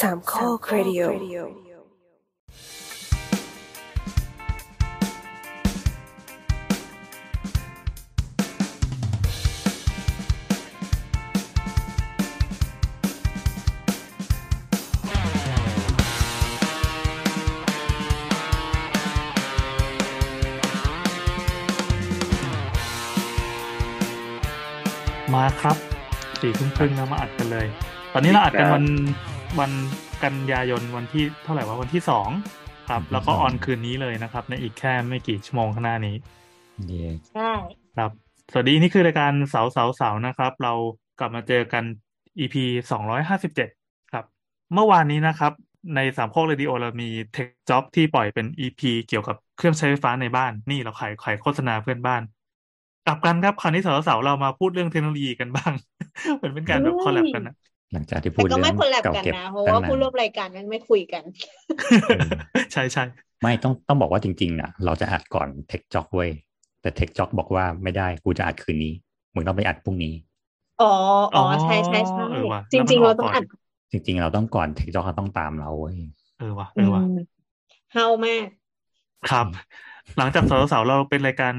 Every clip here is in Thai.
สามข้อครดิโอมาครับสี่ทุ่มครึ่งแล้วมาอัดกันเลย ตอนนี้เราอัดกันครับวันวันกันยายนวันที่เท่าไหร่วะวันที่สองครับ แล้วก็ออนคืนนี้เลยนะครับ ในอีกแค่ไม่กี่ชั่วโมงข้างหน้านี้เย่ใช่ครับ สวัสดีนี่คือรายการเสาเสาเสานะครับ เรากลับมาเจอกัน EP สองร้อยห้าสิบเจ็ดครับ เมื่อวานนี้นะครับ ในสามโคกเรดิโอเรามีเทคจ็อบที่ปล่อยเป็น EP เกี่ยวกับเครื่องใช้ไฟฟ้าในบ้าน นี่เราขายขายโฆษณาเพื่อนบ้านกลับกันครับคราวนี้เสาเสาเรามาพูดเรื่องเทคโนโลยีกันบ้าง เหมือนเป็นการแบบคอลแลบกันนะ หลังจากที่พูแต่ดก็เรื่ไม่องคนแลบเก่ากันเก็บนะเพราะตั้งว่าผู้นานร่วมรายการนั้นไม่คุยกัน ใช่ใช่ไม่ต้องต้องบอกว่าจริงๆนะเราจะอัดก่อนเทคจ็อกเว้ยแต่เทคจ็อกบอกว่าไม่ได้กูจะอัดคืนนี้มึงต้องไปอัดพรุ่งนี้ อ๋ออ๋อใช่ใช่ใช่เออว่ะจริง ๆ เราต้องอัด จริง ๆ เราต้องก่อนเทคจ็อกเขาต้องตามเราเว้ยเออว่ะเออือว่ะมเฮามาก ครับ หลังจากเสาเสาเราเป็นรายการ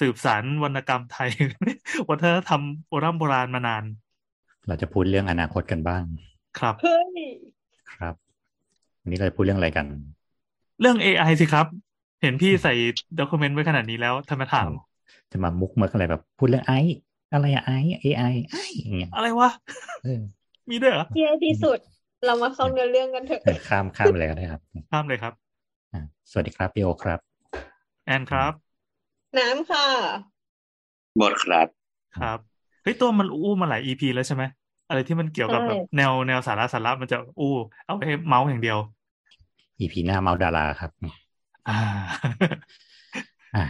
สืบสารวรรณกรรมไทย วัฒนธรรมโบราณโบราณมานาน เราจะพูดเรื่องอนาคตกันบ้าง ครับเฮ้ยครับ วันนี้เราจะพูดเรื่องอะไรกัน เรื่อง AI สิครับ เห็นพี่ใส่ด็อกิเมนต์ไว้ขนาดนี้แล้วทำไมถาม จะมามุกเมิกอะไรแบบ พูดเรื่องไอ้อะไรอะไอ้ AI ไอ้อย่างเงี้ยอะไรวะเออมีด้วยเหรอเที่ยที่สุด เรามาเข้าเนื้อเรื่องกันเถอะเออข้ามข้ามไปเลยก็ได้ครับ ข้ามเลยครับอะสวัสดีครับพี่โอครับ แอนครับ น้ำค่ะหมดครับ ครับเฮ้ยตัวมันอู้มาหลาย EP แล้วใช่ไหม อะไรที่มันเกี่ยวกับใช่แบบแนวแนวสาระสาระมันจะอู้ เอาไว้เมาส์อย่างเดียว EP หน้าเมาส์ดาราครับอ่าอะ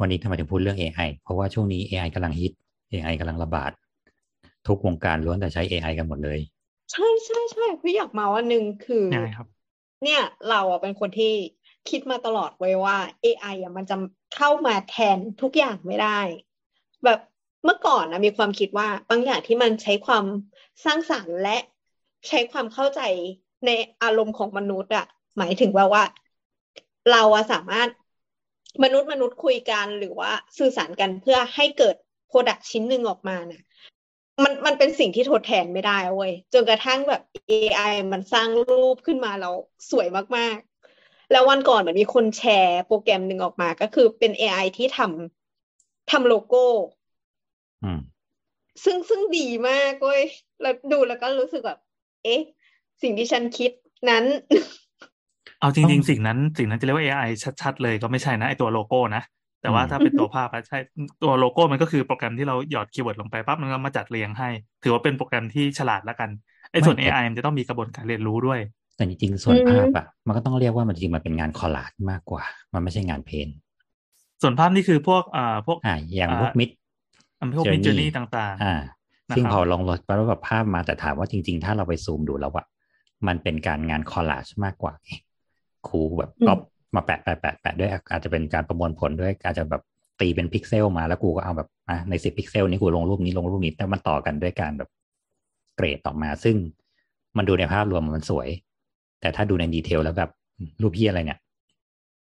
วันนี้ทำไมถึงพูดเรื่อง AI เพราะว่าช่วงนี้ AI กำลังฮิต AI กำลังระบาด ทุกวงการล้วนแต่ใช้ AI กันหมดเลย ใช่ใช่ใช่พี่อยากมาว่าหนึ่งคือยังไงครับ เนี่ยเราอะเป็นคนที่คิดมาตลอดไว้ว่า AI อะมันจะเข้ามาแทนทุกอย่างไม่ได้ แบบ เมื่อก่อนนะมีความคิดว่าบางอย่างที่มันใช้ความสร้างสรรค์และใช้ความเข้าใจในอารมณ์ของมนุษย์อะหมายถึงว่าว่า เราอะสามารถมนุษย์มนุษย์คุยกันหรือว่าสื่อสารกันเพื่อให้เกิดโปรดักชิ้นหนึ่งออกมาน่ะมันมันเป็นสิ่งที่ทดแทนไม่ได้เว้ยจนกระทั่งแบบ AI มันสร้างรูปขึ้นมาแล้วสวยมากๆ แล้ววันก่อนเหมือนมีคนแชร์โปรแกรมหนึ่งออกมา ก็คือเป็น AI ที่ทำทำโลโก้ ซึ่งซึ่งดีมากเว้ยแล้วดูแล้วก็รู้สึกแบบ เอ๊ะ สิ่งที่ฉันคิดนั้น เอาจต้ริองงๆ สิ่งนั้น สิ่งนั้นจะเรียกว่า AI ชัด ๆ เลยก็ไม่ใช่นะไอตัวโลโก้นะ แต่ว่าอืมถ้าเป็นตัวภาพอะใช่ตัวโลโก้มันก็คือโปรแกรมที่เราหยอด keyword ลงไปปั๊บมันก็มาจัดเรียงให้ ถือว่าเป็นโปรแกรมที่ฉลาดแล้วกันไอส่วน AI มันจะต้องมีกระบวนการเรียนรู้ด้วย แต่จริงๆ ส่วนอืมภาพอะมันก็ต้องเรียกว่ามันจริงๆมันเป็นงาน collage มากกว่า มันไม่ใช่งาน paintส่วนภาพนี่คือพวกอ่าพวกอ่าอย่างอ่าพวกมิดอัน พวก Midjourney ต่างอ่านะครับซึ่งพอลงรถไปแล้วแบบภาพมาแต่ถามว่าจริง ๆ ถ้าเราไปซูมดูแล้วอะมันเป็นการงาน collage มากกว่าไงครูแบบอืมก๊อปมาแปะแปะแปะแปะด้วยอาจจะเป็นการประมวลผลด้วยอาจจะแบบตีเป็นพิกเซลมาแล้วกูก็เอาแบบอะในสิบพิกเซลนี้กูลงรูปนี้ลงรูปนี้แต่มันต่อกันด้วยการแบบเกรดออกมา ซึ่งมันดูในภาพรวมมันสวย แต่ถ้าดูใน detail แล้วแบบรูปพี่อะไรเนี่ย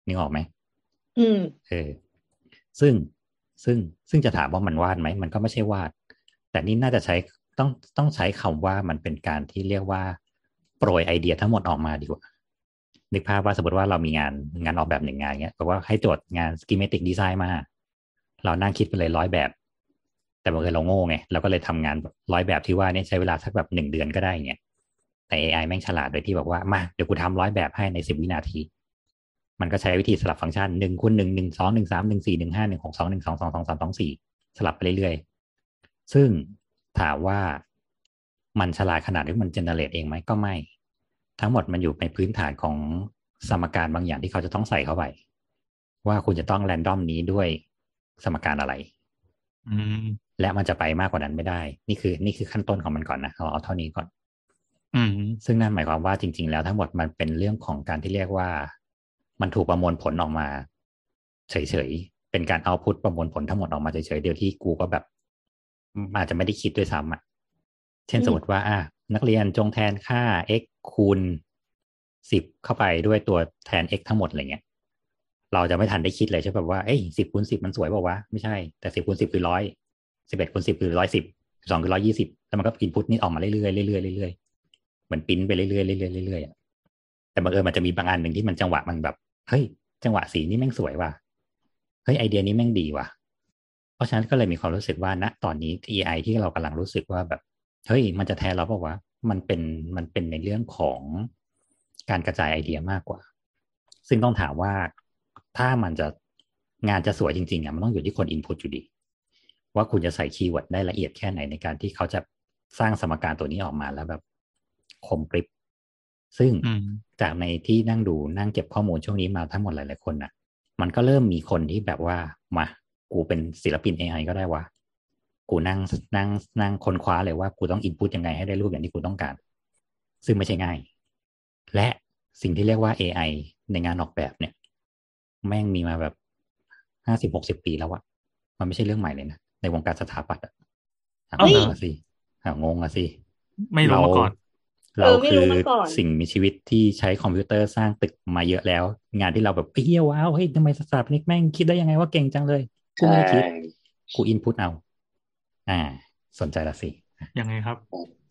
นึกออกไหมอืมเออซึ่ง ซึ่งซึ่งจะถามว่ามันวาดไหมมันก็ไม่ใช่วาด แต่นี่น่าจะใช้ต้องต้องใช้คำว่ามันเป็นการที่เรียกว่า โปรยไอเดียทั้งหมดออกมาดีกว่านึกภาพว่าสมมติว่าเรามีงานงานออกแบบหนึ่งงานเงี้ยแปลว่าให้โจทย์งาน schematic design มา เรานั่งคิดไปเลยร้อยแบบ แต่บังเอิญเราโง่ไงเราก็เลยทำงานร้อยแบบที่ว่านี่ใช้เวลาสักแบบหนึ่งเดือนก็ได้เงี้ยแต่ AI แม่งฉลาดโดยที่บอกว่ามาเดี๋ยวกูทำร้อยแบบให้ในสิบวินาที มันก็ใช้วิธีสลับฟังก์ชันหนึ่งคูณหนึ่งหนึ่งสองหนึ่งสามหนึ่งสี่หนึ่งห้าหนึ่งหกสองหนึ่งสองสองสองสามสองสี่สลับไปเรื่อยๆ ซึ่งถามว่ามันฉลาดขนาดที่มันเจเนเรตเองไหมก็ไม่ ทั้งหมดมันอยู่ในพื้นฐานของสมการบางอย่างที่เขาจะต้องใส่เข้าไป ว่าคุณจะต้องแรนดอมนี้ด้วยสมการอะไรๆอืมและมันจะไปมากกว่านั้นไม่ได้ นี่คือ นี่คือขั้นต้นของมันก่อนนะเอาเอาเท่านี้ก่อน อืมซึ่งนั่นหมายความว่าจริง ๆ แล้วทั้งหมดมันเป็นเรื่องของการที่เรียกว่า มันถูกประมวลผลออกมา เฉยๆ เป็นการเอาพุทประมวลผลทั้งหมดออกมาเฉยๆ เดียวที่กูก็แบบอาจจะไม่ได้คิดด้วยซ้ำอะ เช่นสมมติว่า อะนักเรียนจงแทนค่า x คูณสิบเข้าไปด้วยตัวแทน x ทั้งหมดอะไรเงี้ย เราจะไม่ทันได้คิดเลยใช่แบบว่า เอ้ยสิบคูณสิบมันสวยเปล่าวะ ไม่ใช่ แต่สิบคูณสิบคือร้อย สิบเอ็ดคูณสิบคือร้อยสิบสองคือร้อยี่สิบแล้วมันก็อินพุตนี่ออกมาเรื่อยๆเรื่อยๆเรื่อยๆเหมือนปิ้นไปเรื่อยๆเรื่อยๆเรื่อยๆแต่บังเอิญมันจะมีบางอันหนึ่งที่มันจังหวะมันแบบ เฮ้ย จังหวะสีนี่แม่งสวยว่ะเฮ้ยไอเดียนี้แม่งดีว่ะ เพราะฉะนั้นก็เลยมีความรู้สึกว่าณตอนนี้ AI ที่เรากำลังรู้สึกว่าแบบเฮ้ยมันจะแทนเราเปล่าวะมันเป็นมันเป็นในเรื่องของการกระจายไอเดียมากกว่า ซึ่งต้องถามว่าถ้ามันจะงานจะสวยจริงๆอะมันต้องอยู่ที่คน input อยู่ดี ว่าคุณจะใส่ keyword ได้ละเอียดแค่ไหนในการที่เขาจะสร้างสมการตัวนี้ออกมาแล้วแบบคมกริบ ซึ่งอืมจากในที่นั่งดูนั่งเก็บข้อมูลช่วงนี้มาทั้งหมดหลายๆคนน่ะ มันก็เริ่มมีคนที่แบบว่ามากูเป็นศิลปิน AI ก็ได้วะกูนั่งนั่งนั่งค้นคว้าเลยว่ากูต้อง input ยังไงให้ได้รูปอย่างที่กูต้องการ ซึ่งไม่ใช่ง่าย และสิ่งที่เรียกว่า AI ในงานออกแบบเนี่ย แม่งมีมาแบบห้าสิบหกสิบปีแล้วอะมันไม่ใช่เรื่องใหม่เลยนะ ในวงการสถาปัตย์อะอะเอ้าเหรองงอะสิอะงงอะสิ ไม่รู้มาก่อน เราเออไม่คืรู้อมาก่อนสิ่งมีชีวิตที่ใช้คอมพิวเตอร์สร้างตึกมาเยอะแล้ว งานที่เราแบบเฮียว้าวเฮ้ยทำไมสถาปนิกแม่งคิดได้ยังไงว่าเก่งจังเลยกูใช่ไม่คิดกูอินพุตเอา อ่า สนใจละสิ ยังไงครับ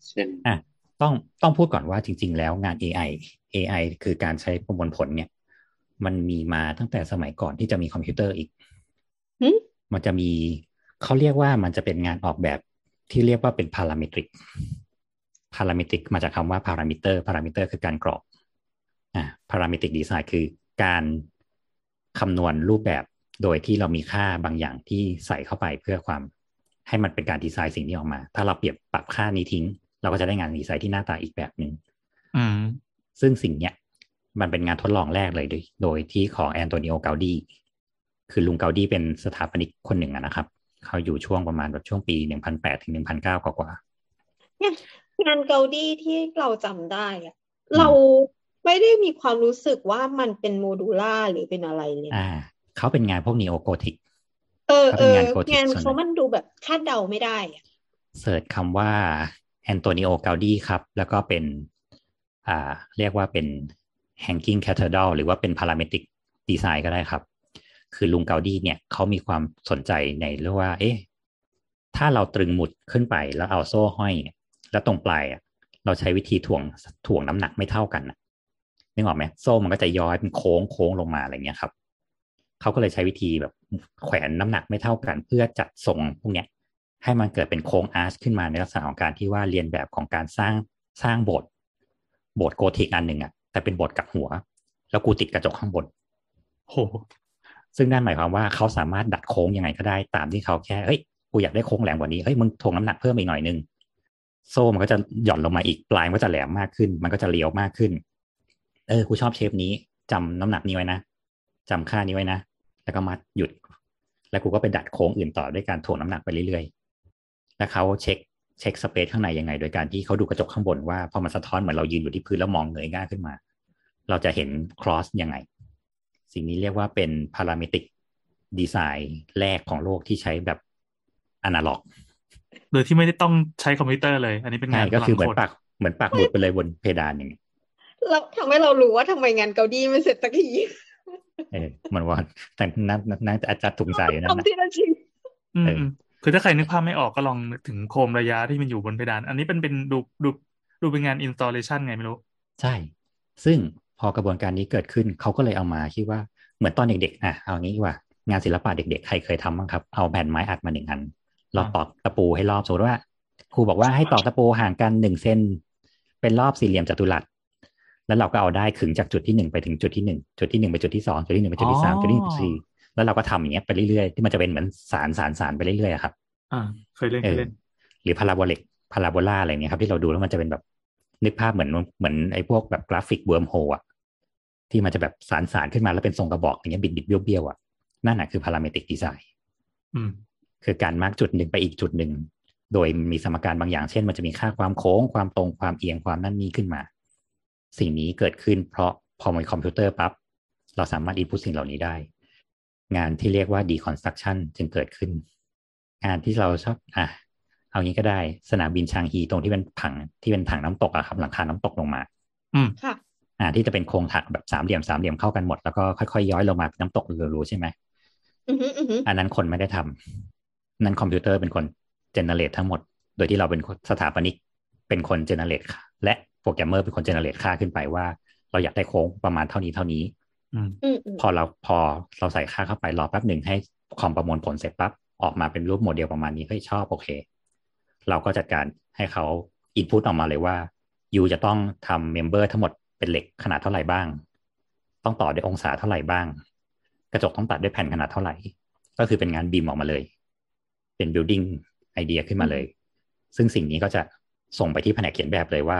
เช่นอะต้องต้องพูดก่อนว่าจริง ๆ แล้วงาน AI AI คือการใช้ประมวลผลเนี่ย มันมีมาตั้งแต่สมัยก่อนที่จะมีคอมพิวเตอร์อีกหึมันจะมีเขาเรียกว่ามันจะเป็นงานออกแบบที่เรียกว่าเป็น parametric parametric มาจากคำว่า parameter parameter คือการกรอกอ่า parametric design คือการคำนวณรูปแบบโดยที่เรามีค่าบางอย่างที่ใส่เข้าไปเพื่อความให้มันเป็นการดีไซน์สิ่งนี้ออกมา ถ้าเราเปลี่ยนปรับค่านี้ทิ้ง เราก็จะได้งานดีไซน์ที่หน้าตาอีกแบบหนึ่งอืมซึ่งสิ่งเนี้ย มันเป็นงานทดลองแรกเลยโดยโดยที่ของแอนโตนิโอเกาดีคือลุงเกาดีเป็นสถาปนิกคนหนึ่งอะนะครับ เขาอยู่ช่วงประมาณแบบช่วงปีหนึ่งพันแปดถึงหนึ่งพันเก้ากว่า งานเกาดี้ที่เราจำได้อะเราไม่ได้มีความรู้สึกว่ามันเป็น modular หรือเป็นอะไรเลยๆอ่า เขาเป็นงานพวกนีโอโกธิก เออเขาเอเป็นองาน Gothic งานส่วนเขาใหญ่มันดูแบบคาดเดาไม่ได้อะเสิร์ชคำว่าแอนโตนิโอเกาดีครับ แล้วก็เป็น อ่า เรียกว่าเป็น hanging cathedral หรือว่าเป็น parametric design ก็ได้ครับ คือลุงเกาดีเนี่ยเขามีความสนใจในเรื่องว่า เอ๊ะ ถ้าเราตรึงหมุดขึ้นไปแล้วเอาโซ่ห้อย แล้วตรงปลายอะเราใช้วิธีถ่วงถ่วงน้ำหนักไม่เท่ากันน่ะนึกออกไหมโซ่มันก็จะย้อยเป็นโค้งโค้งลงมาอะไรเงี้ยครับเขาก็เลยใช้วิธีแบบแขวนน้ำหนักไม่เท่ากัน เพื่อจัดทรงพวกเนี้ยให้มันเกิดเป็นโค้งอาร์ชขึ้นมาในลักษณะของการที่ว่าเรียนแบบของการสร้างสร้างโบสถ์โบสถ์โกธิกอันหนึ่งอะแต่เป็นโบสถ์กับหัว แล้วกูติดกระจกข้างบนโหซึ่งนั่นหมายความว่าเขาสามารถดัดโค้งยังไงก็ได้ตามที่เขาแค่เฮ้ยกูอยากได้โค้งแหลมกว่านี้เฮ้ยมึงถ่วงน้ำหนักเพิ่มอีกหน่อยนึง โซ่มันก็จะหย่อนลงมาอีกปลายมันก็จะแหลมมากขึ้น มันก็จะเลี้ยวมากขึ้น เออกูชอบเชฟนี้จำน้ำหนักนี้ไว้นะจำค่านี้ไว้นะแล้วก็มัดหยุด แล้วกูก็ไปดัดโค้งอื่นต่อด้วยการถ่วงน้ำหนักไปเรื่อยๆแล้วเขาเช็คเช็คสเปซข้างในยังไง โดยการที่เขาดูกระจกข้างบนว่าพอมันสะท้อนเหมือนเรายืนอยู่ที่พื้นแล้วมองเงยหน้าขึ้นมา เราจะเห็น cross ยังไง สิ่งนี้เรียกว่าเป็น parametric design แรกของโลกที่ใช้แบบอนาล็อก โดยที่ไม่ได้ต้องใช้คอมพิวเตอร์เลย อันนี้เป็นใช่งานก็คือเหมือนพลังปักเหมือนปักหมุดไปเลยบนเพดานอย่างเงี้ยเราทำให้เรารู้ว่าทำไมงานเกาดี้มันเสร็จสักทีเออเหมันว่าแต่นั่นนั่นอาจารย์ถุงใส่นั่นนะทำทีละชิ้นอืมเอออืมคือถ้าใครนึกภาพไม่ออกก็ลองนึกถึงโคมระย้าที่มันอยู่บนเพดาน อันนี้เป็นเป็นดูดูดูเป็นงาน installation ไงไม่รู้ ใช่ ซึ่งพอกระบวนการนี้เกิดขึ้นเขาก็เลยเอามาคิดว่าเหมือนตอนเด็กๆอะเอางี้ดีกว่า งานศิลปะเด็กๆ ใครเคยทำบ้างครับ เอาแผ่นไม้อัดมาหนึ่งอัน เราอ่าตอกตะปูให้รอบสมมติว่า ครูบอกว่าให้ตอกตะปูห่างกันหนึ่งเซนเป็นรอบสี่เหลี่ยมจัตุรัส แล้วเราก็เอาได้ขึงจากจุดที่หนึ่งไปถึงจุดที่หนึ่งจุดที่หนึ่งไปจุดที่สองจุดที่หนึ่งไปจุดที่สามจุดที่หนึ่งไปจุดที่สี่แล้วเราก็ทำอย่างเงี้ยไปเรื่อยๆที่มันจะเป็นเหมือนสารสารสารไปเรื่อยๆอะครับ อ่าเคยเล่นเอเคยอเล่นหรือพาราโบลิกพาราโบลาอะไรเงี้ยครับที่เราดูแล้วมันจะเป็นแบบนึกภาพเหมือนเหมือนไอ้พวกแบบกราฟิก wormhole อะที่มันจะแบบสานสานขึ้นมาแล้วเป็นทรงกระบอกอย่างเงี้ยบิดบิดเบี้ยวเบี้ยวๆอะนั่นแหะคือ parametric design อืม คือการ mark จุดหนึ่งไปอีกจุดหนึ่ง โดยมีสมการบางอย่าง เช่น มันจะมีค่าความโค้ง ความตรง ความเอียง ความนั่นนี่ขึ้นมา สิ่งนี้เกิดขึ้นเพราะพอมีคอมพิวเตอร์ปั๊บ เราสามารถ input สิ่งเหล่านี้ได้ งานที่เรียกว่า deconstruction จึงเกิดขึ้น งานที่เราชอบ อะ เอางี้ก็ได้ สนามบินชางฮีตรงที่เป็นผังที่เป็นถังน้ำตกอะครับ หลังคาน้ำตกลงมา อืมค่ะอ่าที่จะเป็นโครงถังแบบสามเหลี่ยมสามเหลี่ยมเข้ากันหมดแล้วก็ค่อยๆย้อยลงมาเป็นน้ำตกรูๆใช่ไหมอือหืออือหืออันนั้นคนไม่ได้ทำ นั่นคอมพิวเตอร์เป็นคนเจเนเรตทั้งหมด โดยที่เราเป็นสถาปนิกเป็นคนเจเนเรตและโปรแกรมเมอร์เป็นคนเจเนเรตค่าขึ้นไปว่า เราอยากได้โค้งประมาณเท่านี้เท่านี้อืมอืมอืมพอเราพอเราใส่ค่าเข้าไปรอแป๊บหนึ่งให้คอมประมวลผลเสร็จปั๊บออกมาเป็นรูปโมเดลประมาณนี้ก็ชอบโอเค เราก็จัดการให้เขา input ออกมาเลยว่า you จะต้องทำ member ทั้งหมดเป็นเหล็กขนาดเท่าไหร่บ้าง ต้องต่อด้วยองศาเท่าไหร่บ้าง กระจกต้องตัดด้วยแผ่นขนาดเท่าไหร่ ก็คือเป็นงาน BIM ออกมาเลย เป็น building ไอเดียขึ้นมาเลย ซึ่งสิ่งนี้ก็จะส่งไปที่แผนกเขียนแบบเลยว่า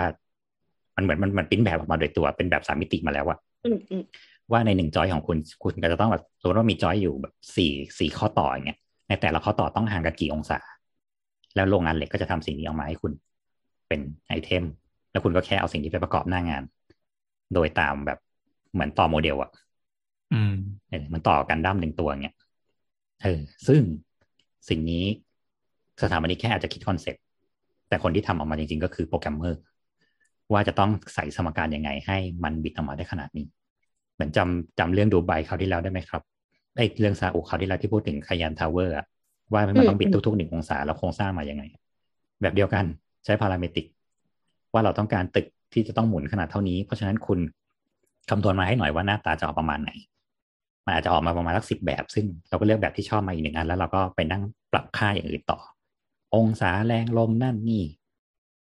มันเหมือนมันมันปริ้นแบบออกมาโดยตัวเป็นแบบสามมิติมาแล้วอะอืมอืมว่าในหนึ่งจอยของคุณคุณก็จะต้องแบบสมมติว่ามีจอยอยู่แบบสี่สี่ข้อต่ออย่างเงี้ยในแต่ละข้อต่อต้องห่างกันกี่องศา แล้วโรงงานเหล็กก็จะทำสิ่งนี้ออกมาให้คุณเป็น item แล้วคุณก็แค่เอาสิ่งนี้ไปประกอบหน้างาน โดยตามแบบเหมือนต่อโมเดลอะอืมเออมันต่อกันดั้มหนึ่งตัวเงี้ยเออซึ่ง สิ่งนี้สถาปนิกแค่อาจจะคิดคอนเซ็ปต์แต่คนที่ทำออกมาจริง ๆ ก็คือโปรแกรมเมอร์ว่าจะต้องใส่สมการยังไง ให้มันบิดออกมาได้ขนาดนี้ เหมือนจำจำเรื่องดูไบคราวที่แล้วได้ไหมครับไอ้เรื่องซาอุคราวที่แล้วที่พูดถึง Cayan Tower อะว่ามันต้องบิดทุกๆหนึ่งองศาแล้วโครงสร้างมายังไง แบบเดียวกันใช้ parametric ว่าเราต้องการตึกที่จะต้องหมุนขนาดเท่านี้ เพราะฉะนั้นคุณคำนวณมาให้หน่อยว่าหน้าตาจะออกประมาณไหน มันอาจจะออกมาประมาณสักสิบแบบ ซึ่งเราก็เลือกแบบที่ชอบมาอีกหนึ่งอัน แล้วเราก็ไปนั่งปรับค่าอย่างอื่นต่อ องศาแรงลมนั่นนี่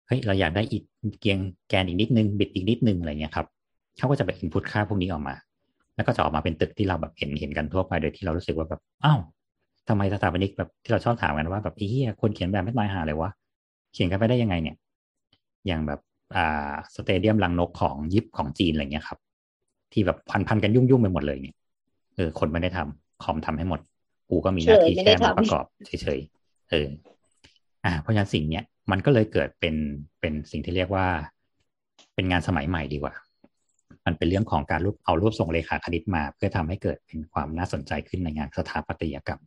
เฮ้ยเราอยากได้อีกเกียงแกนอีกนิดนึง บิดอีกนิดนึงอะไรเงี้ยครับเขาก็จะไปอินพุตค่าพวกนี้ออกมา แล้วก็จะออกมาเป็นตึกที่เราแบบเห็นเห็นกันทั่วไปโดยที่เรารู้สึกว่าแบบอ้าวทำไมสถาปนิกแบบที่เราชอบถามกันว่าแบบเหี้ยคนเขียนแบบไม่ตายหาเลยวะเขียนกันไปได้ยังไงเนี่ย อย่างแบบอ่าสเตเดียมลังนกของยิปของจีนอะไรเงี้ยครับ ที่แบบพันพันกันยุ่งๆไปหมดเลยเนี่ย เออ คนไม่ได้ทำคอมทำให้หมด กูก็มีหน้าที่เฉยไม่ได้แค่มาทำประกอบเฉยๆเออ อ่า เพราะฉะนั้นสิ่งเนี้ยมันก็เลยเกิดเป็นเป็นสิ่งที่เรียกว่า เป็นงานสมัยใหม่ดีกว่า มันเป็นเรื่องของการรูปเอารูปทรงเลขาคณิตมา เพื่อทำให้เกิดเป็นความน่าสนใจขึ้นในงานสถาปัตยกรรม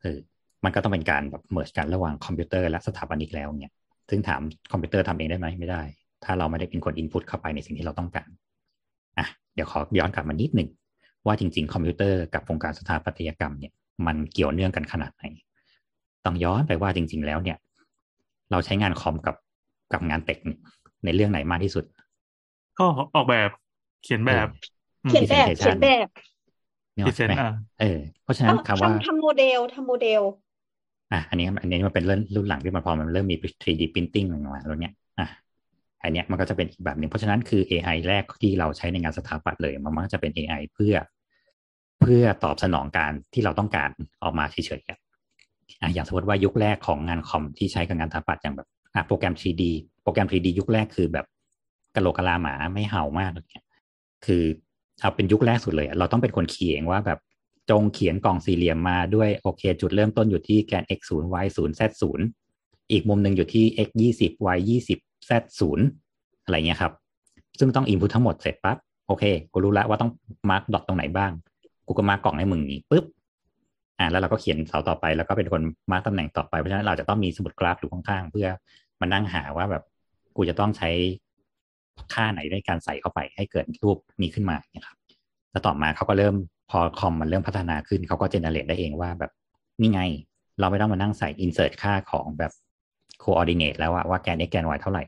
เออมันก็ต้องเป็นการแบบ merge กันระหว่างคอมพิวเตอร์และสถาปนิกแล้วเนี่ย ซึ่งถามคอมพิวเตอร์ทำเองได้ไหมไม่ได้ ถ้าเราไม่ได้เป็นคน input เข้าไปในสิ่งที่เราต้องการ อะ เดี๋ยวขอย้อนกลับมานิดหนึ่ง ว่าจริง ๆ คอมพิวเตอร์กับวงการสถาปัตยกรรมเนี่ยมันเกี่ยวเนื่องกันขนาดไหน ต้องย้อนไปว่าจริง ๆ แล้วเนี่ย เราใช้งานคอมกับกับงานเทคนิคในเรื่องไหนมากที่สุด ก็ออกแบบเขียนแบบอืมเขียนแบบ presentation เขียนแบบเนี่ย present ใช่ต์ไหมอ่าเออเพราะฉะนั้นคำว่าทำทำโมเดลทำโมเดลอะอันนี้อันนี้มันเป็นเรื่องรุ่นหลังที่มันพอมันเริ่มมี 3D printing ออกมาแล้วเนี่ยอะ อันนี้มันก็จะเป็นอีกแบบหนึ่งเพราะฉะนั้นคือ AI แรกที่เราใช้ในงานสถาปัตย์เลย มันมักจะเป็น AI เพื่อ เพื่อตอบสนองการที่เราต้องการออกมาเฉยๆอะอะอย่างสมมติว่ายุคแรกของงานคอมที่ใช้กับงานสถาปัตย์อย่างแบบโปรแกรม 3D โปรแกรม 3D ยุคแรกคือแบบกะโหลกกะลาหมาไม่เห่ามากอะไรเงี้ยคือเอาเป็นยุคแรกสุดเลยอะเราต้องเป็นคนเขียนว่าแบบจงเขียนกล่องสี่เหลี่ยมมาด้วยโอเค จุดเริ่มต้นอยู่ที่แกน x 0 y 0 z 0 อีกมุมหนึ่งอยู่ที่ x 20 y 20 z 0อะไรเงี้ยครับ ซึ่งต้อง input ทั้งหมดเสร็จปั๊บโอเค กูรู้แล้วว่าต้อง mark dot ตรงไหนบ้าง กูก็ mark กล่องให้มึงนี้ปุ๊บอ่าแล้วเราก็เขียนเสาต่อไปแล้วก็เป็นคน mark ตำแหน่งต่อไป เพราะฉะนั้นเราจะต้องมีสมุดกราฟอยู่ข้างๆ เพื่อมานั่งหาว่าแบบกูจะต้องใช้ค่าไหนในการใส่เข้าไปให้เกิดรูปนี้ขึ้นมาเนี่ยครับแล้วต่อมาเขาก็เริ่มพอคอมมันเริ่มพัฒนาขึ้นเขาก็ generate ได้เองว่าแบบนี่ไง เราไม่ต้องมานั่งใส่ insert ค่าของแบบ coordinate แล้วว่าว่าแกน x แกน y เท่าไหร่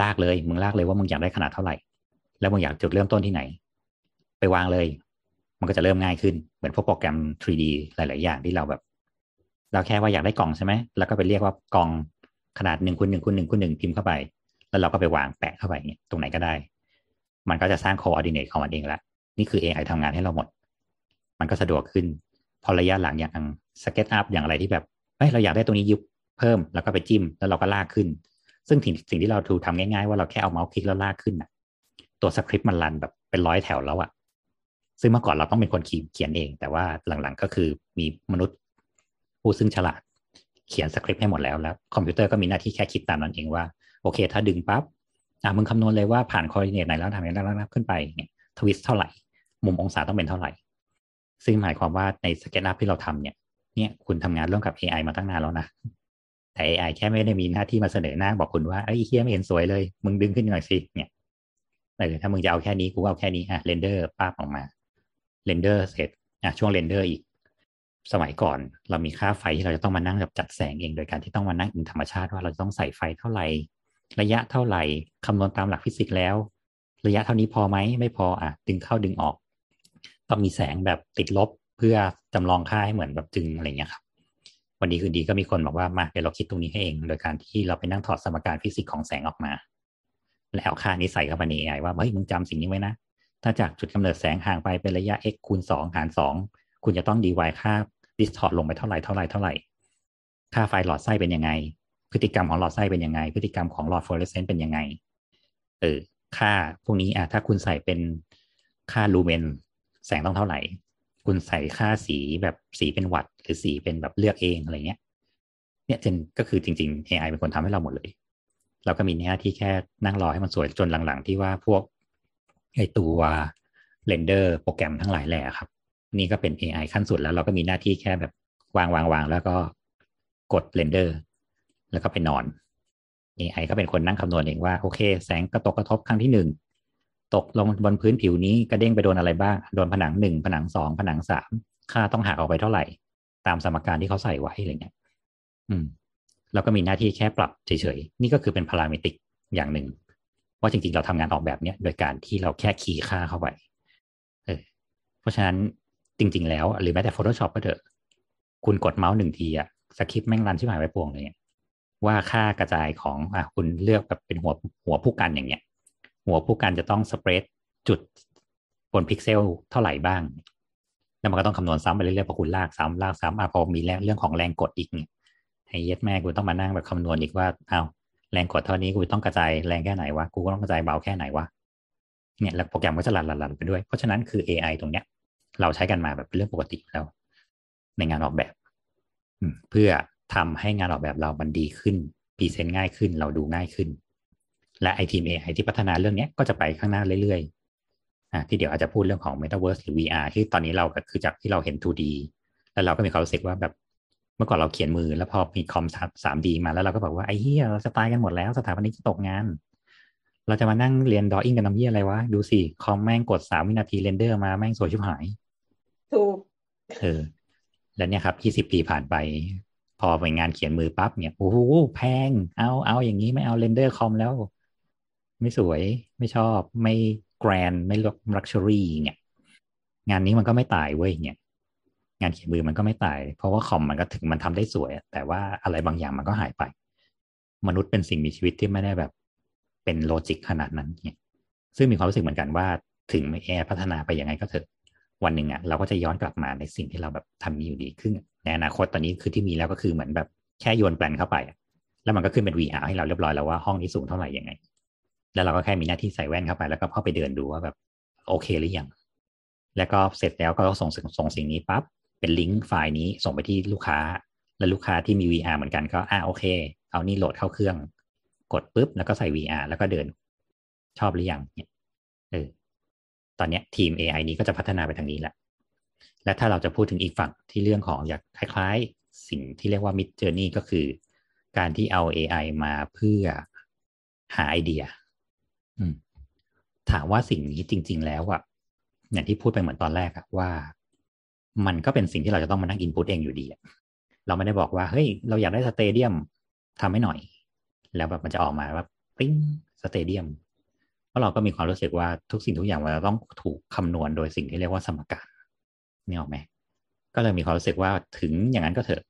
ลากเลย มึงลากเลยว่ามึงอยากได้ขนาดเท่าไหร่ แล้วมึงอยากจุดเริ่มต้นที่ไหน ไปวางเลย มันก็จะเริ่มง่ายขึ้น เหมือนพวกโปรแกรม 3D หลาย ๆ อย่างที่เราแบบ เราแค่ว่าอยากได้กล่องใช่ไหม แล้วก็ไปเรียกว่ากล่องขนาดหนึ่งคูณหนึ่งคูณหนึ่งคูณหนึ่งพิมพ์เข้าไป แล้วเราก็ไปวางแปะเข้าไปเนี่ยตรงไหนก็ได้ มันก็จะสร้าง coordinate ของมันเองละ นี่คือ AI ทำงานให้เราหมด มันก็สะดวกขึ้น พอระยะหลังอย่าง SketchUp อย่างอะไรที่แบบเฮ้ยเราอยากได้ตรงนี้ยุบ เพิ่มแล้วก็ไปจิ้มแล้วเราก็ลากขึ้น ซึ่งสิ่งสิ่งที่เราทูทำง่ายๆ ว่าเราแค่เอาเมาส์คลิกแล้วลากขึ้นน่ะ ตัวสคริปต์มัน run แบบเป็นร้อยแถวแล้วอะซึ่งเมื่อก่อนเราต้องเป็นคนเขียนเอง แต่ว่าหลังๆก็คือมีมนุษย์ผู้ซึ่งฉลาดเขียนสคริปต์ให้หมดแล้วแล้วคอมพิวเตอร์ก็มีหน้าที่แค่คิดตามนั้นเองว่าโอเค ถ้าดึงปั๊บอะมึงคำนวณเลยว่าผ่าน coordinate ไหนแล้วทำอย่างนั้นแล้วขึ้นไปเนี่ย twist เท่าไหร่ มุมองศาต้องเป็นเท่าไหร่ ซึ่งหมายความว่าใน SketchUp ที่เราทำเนี่ยเนี่ยคุณทำงานร่วมกับ AI มาตั้งนานแล้วนะ แต่ AI แค่ไม่ได้มีหน้าที่มาเสนอหน้าบอกคุณว่าไอ้เหี้ยไม่เห็นสวยเลย มึงดึงขึ้นหน่อยสิเนี่ยเออถ้ามึงจะเอาแค่นี้กูเอาแค่นี้อะ render ป้าบออกมา render เสร็จอะช่วง render อีก สมัยก่อนเรามีค่าไฟที่เราจะต้องมานั่งแบบจัดแสงเองโดยการที่ต้องมานั่งอิงธรรมชาติว่าเราจะต้องใส่ไฟเท่าไหร่ระยะเท่าไหร่คำนวณตามหลักฟิสิกส์แล้ว ระยะเท่านี้พอไหมไม่พออะดึงเข้าดึงออก ต้องมีแสงแบบติดลบเพื่อจำลองค่าให้เหมือนแบบจึงอะไรเงี้ยครับ วันดีคืนดีก็มีคนบอกว่ามาเดี๋ยวเราคิดตรงนี้ให้เอง โดยการที่เราไปนั่งถอดสมการฟิสิกส์ของแสงออกมา แล้วค่านี้ใส่เข้าไปใน AI ว่าเฮ้ยมึงจำสิ่งนี้ไว้นะ ถ้าจากจุดกำเนิดแสงห่างไปเป็นระยะ x คูณสองหารสองคุณจะต้อง dy ค่า distort ลงไปเท่าไหร่เท่าไหร่เท่าไหร่ค่าไฟหลอดไส้เป็นยังไง พฤติกรรมของหลอดไส้เป็นยังไง พฤติกรรมของหลอดฟลูออเรสเซนต์เป็นยังไงเออค่าพวกนี้อะถ้าคุณใส่เป็นค่าลูเมนแสงต้องเท่าไหร่ คุณใส่ค่าสีแบบสีเป็นวัตต์หรือสีเป็นแบบเลือกเองอะไรเงี้ย เนี่ยเจนก็คือจริง ๆ AI เป็นคนทำให้เราหมดเลย เราก็มีหน้าที่แค่นั่งรอให้มันสวยจนหลังๆ ที่ว่าพวกไอตัว render โปรแกรมทั้งหลายแหละครับ นี่ก็เป็น AI ขั้นสุดแล้วเราก็มีหน้าที่แค่แบบวางวางวางแล้วก็กด render แล้วก็ไปนอน AI ก็เป็นคนนั่งคำนวณเองว่าโอเค แสงกระตกกระทบครั้งที่หนึ่ง ตกลงบนพื้นผิวนี้กระเด้งไปโดนอะไรบ้าง โดนผนังหนึ่งผนังสองผนังสามค่าต้องหักออกไปเท่าไหร่ ตามสมการที่เขาใส่ไว้อะไรเงี้ย อืมเราก็มีหน้าที่แค่ปรับเฉยๆ นี่ก็คือเป็น parametric อย่างหนึ่งว่าจริงๆ เราทำงานออกแบบเนี้ยโดยการที่เราแค่ key ค่าเข้าไป เออ เพราะฉะนั้นจริง ๆ แล้วหรือแม้แต่ Photoshop ก็เถอะ คุณกดเมาส์หนึ่งทีอะสคริปต์แม่ง run ชิบหายไปปวงเลยว่าค่ากระจายของอะคุณเลือกแบบเป็นหัวหัวพู่กันอย่างเงี้ย หัวพู่กันจะต้อง spread จุดบนพิกเซลเท่าไหร่บ้าง แล้วมันก็ต้องคำนวณซ้ำไปเรื่อยๆพอคุณลากซ้ำลากซ้ำอะพอมีเรื่องของแรงกดอีกเนี่ยไอ้เย็ดแม่กูต้องมานั่งแบบคำนวณอีกว่าเอาแรงกดเท่านี้กูต้องกระจายแรงแค่ไหนวะกูก็ต้องกระจายเบาแค่ไหนวะเนี่ยแล้วโปรแกรมก็จะลันลันไปด้วย เพราะฉะนั้นคือ AI ตรงเนี้ย เราใช้กันมาแบบเป็นเรื่องปกติแล้ว ในงานออกแบบเพื่อทำให้งานออกแบบเรามันดีขึ้นพรีเซนต์ง่ายขึ้น เราดูง่ายขึ้น และไอทีม AI ที่พัฒนาเรื่องนี้ก็จะไปข้างหน้าเรื่อยๆอ่าที่เดี๋ยวอาจจะพูดเรื่องของ Metaverse หรือ VR ที่ตอนนี้เราคือจากที่เราเห็น 2D แล้วเราก็มีความรู้สึกว่าแบบเมื่อก่อนเราเขียนมือแล้วพอมีคอมสามดีมาแล้วเราก็บอกว่าไอ้เหี้ยเราจะตายกันหมดแล้วสถาปนิกจะตกงาน เราจะมานั่งเรียน drawing กันทำเหี้ยอะไรวะ ดูสิ คอมแม่งกดสามวินาที render มาแม่งสวยชิบหาย ถูกเออแล้วเนี่ยครับยี่สิบปีผ่านไป พอไปงานเขียนมือปั๊บเนี่ยโอ้โหแพงเอาเอาอย่างนี้ไม่เอา render คอมแล้ว ไม่สวยไม่ชอบไม่ grand ไม่ luxury เนี่ยงานนี้มันก็ไม่ตายเว้ยเนี่ยงานเขียนมือมันก็ไม่ตาย เพราะว่าคอมมันก็ถึงมันทำได้สวย แต่ว่าอะไรบางอย่างมันก็หายไป มนุษย์เป็นสิ่งมีชีวิตที่ไม่ได้แบบเป็นโลจิกขนาดนั้นเนี่ยซึ่งมีความรู้สึกเหมือนกันว่าถึงแอร์พัฒนาไปยังไงก็เถอะวันหนึ่งอะเราก็จะย้อนกลับมาในสิ่งที่เราแบบทำนี้อยู่ดีขึ้นในอนาคตตอนนี้คือที่มีแล้วก็คือเหมือนแบบแค่โยนแปลนเข้าไป แล้วมันก็ขึ้นเป็น VR ให้เราเรียบร้อยแล้วว่าห้องนี้สูงเท่าไหร่ยังไง แล้วเราก็แค่มีหน้าที่ใส่แว่นเข้าไป แล้วก็เข้าไปเดินดูว่าแบบโอเคหรือยัง แล้วก็เสร็จแล้วก็ส่งส่งสิ่งนี้ปั๊บเป็นลิงก์ไฟล์นี้ส่งไปที่ลูกค้า และลูกค้าที่มี VR เหมือนกันก็อ่าโอเค เอานี่โหลดเข้าเครื่อง กดปุ๊บแล้วก็ใส่ VR แล้วก็เดิน ชอบหรือยังเนี่ยเออตอนนี้ทีม AI นี้ก็จะพัฒนาไปทางนี้แหละและถ้าเราจะพูดถึงอีกฝั่งที่เรื่องของอยากคล้ายๆ สิ่งที่เรียกว่า mid journey ก็คือ การที่เอา AI มาเพื่อหาไอเดีย ถามว่าสิ่งนี้จริง ๆ แล้วอะอย่างที่พูดไปเหมือนตอนแรกอะว่า มันก็เป็นสิ่งที่เราจะต้องมานั่งอินพุตเองอยู่ดีเราไม่ได้บอกว่าเฮ้ยเราอยากได้สเตเดียมทำให้หน่อย แล้วแบบมันจะออกมาว่าปิ้งสเตเดียมเพราะเราก็มีความรู้สึกว่าทุกสิ่งทุกอย่างมันต้องถูกคำนวณโดยสิ่งที่เรียกว่าสมการนี่ออกไหมก็เลยมีความรู้สึกว่าถึงอย่างนั้นก็เถอะ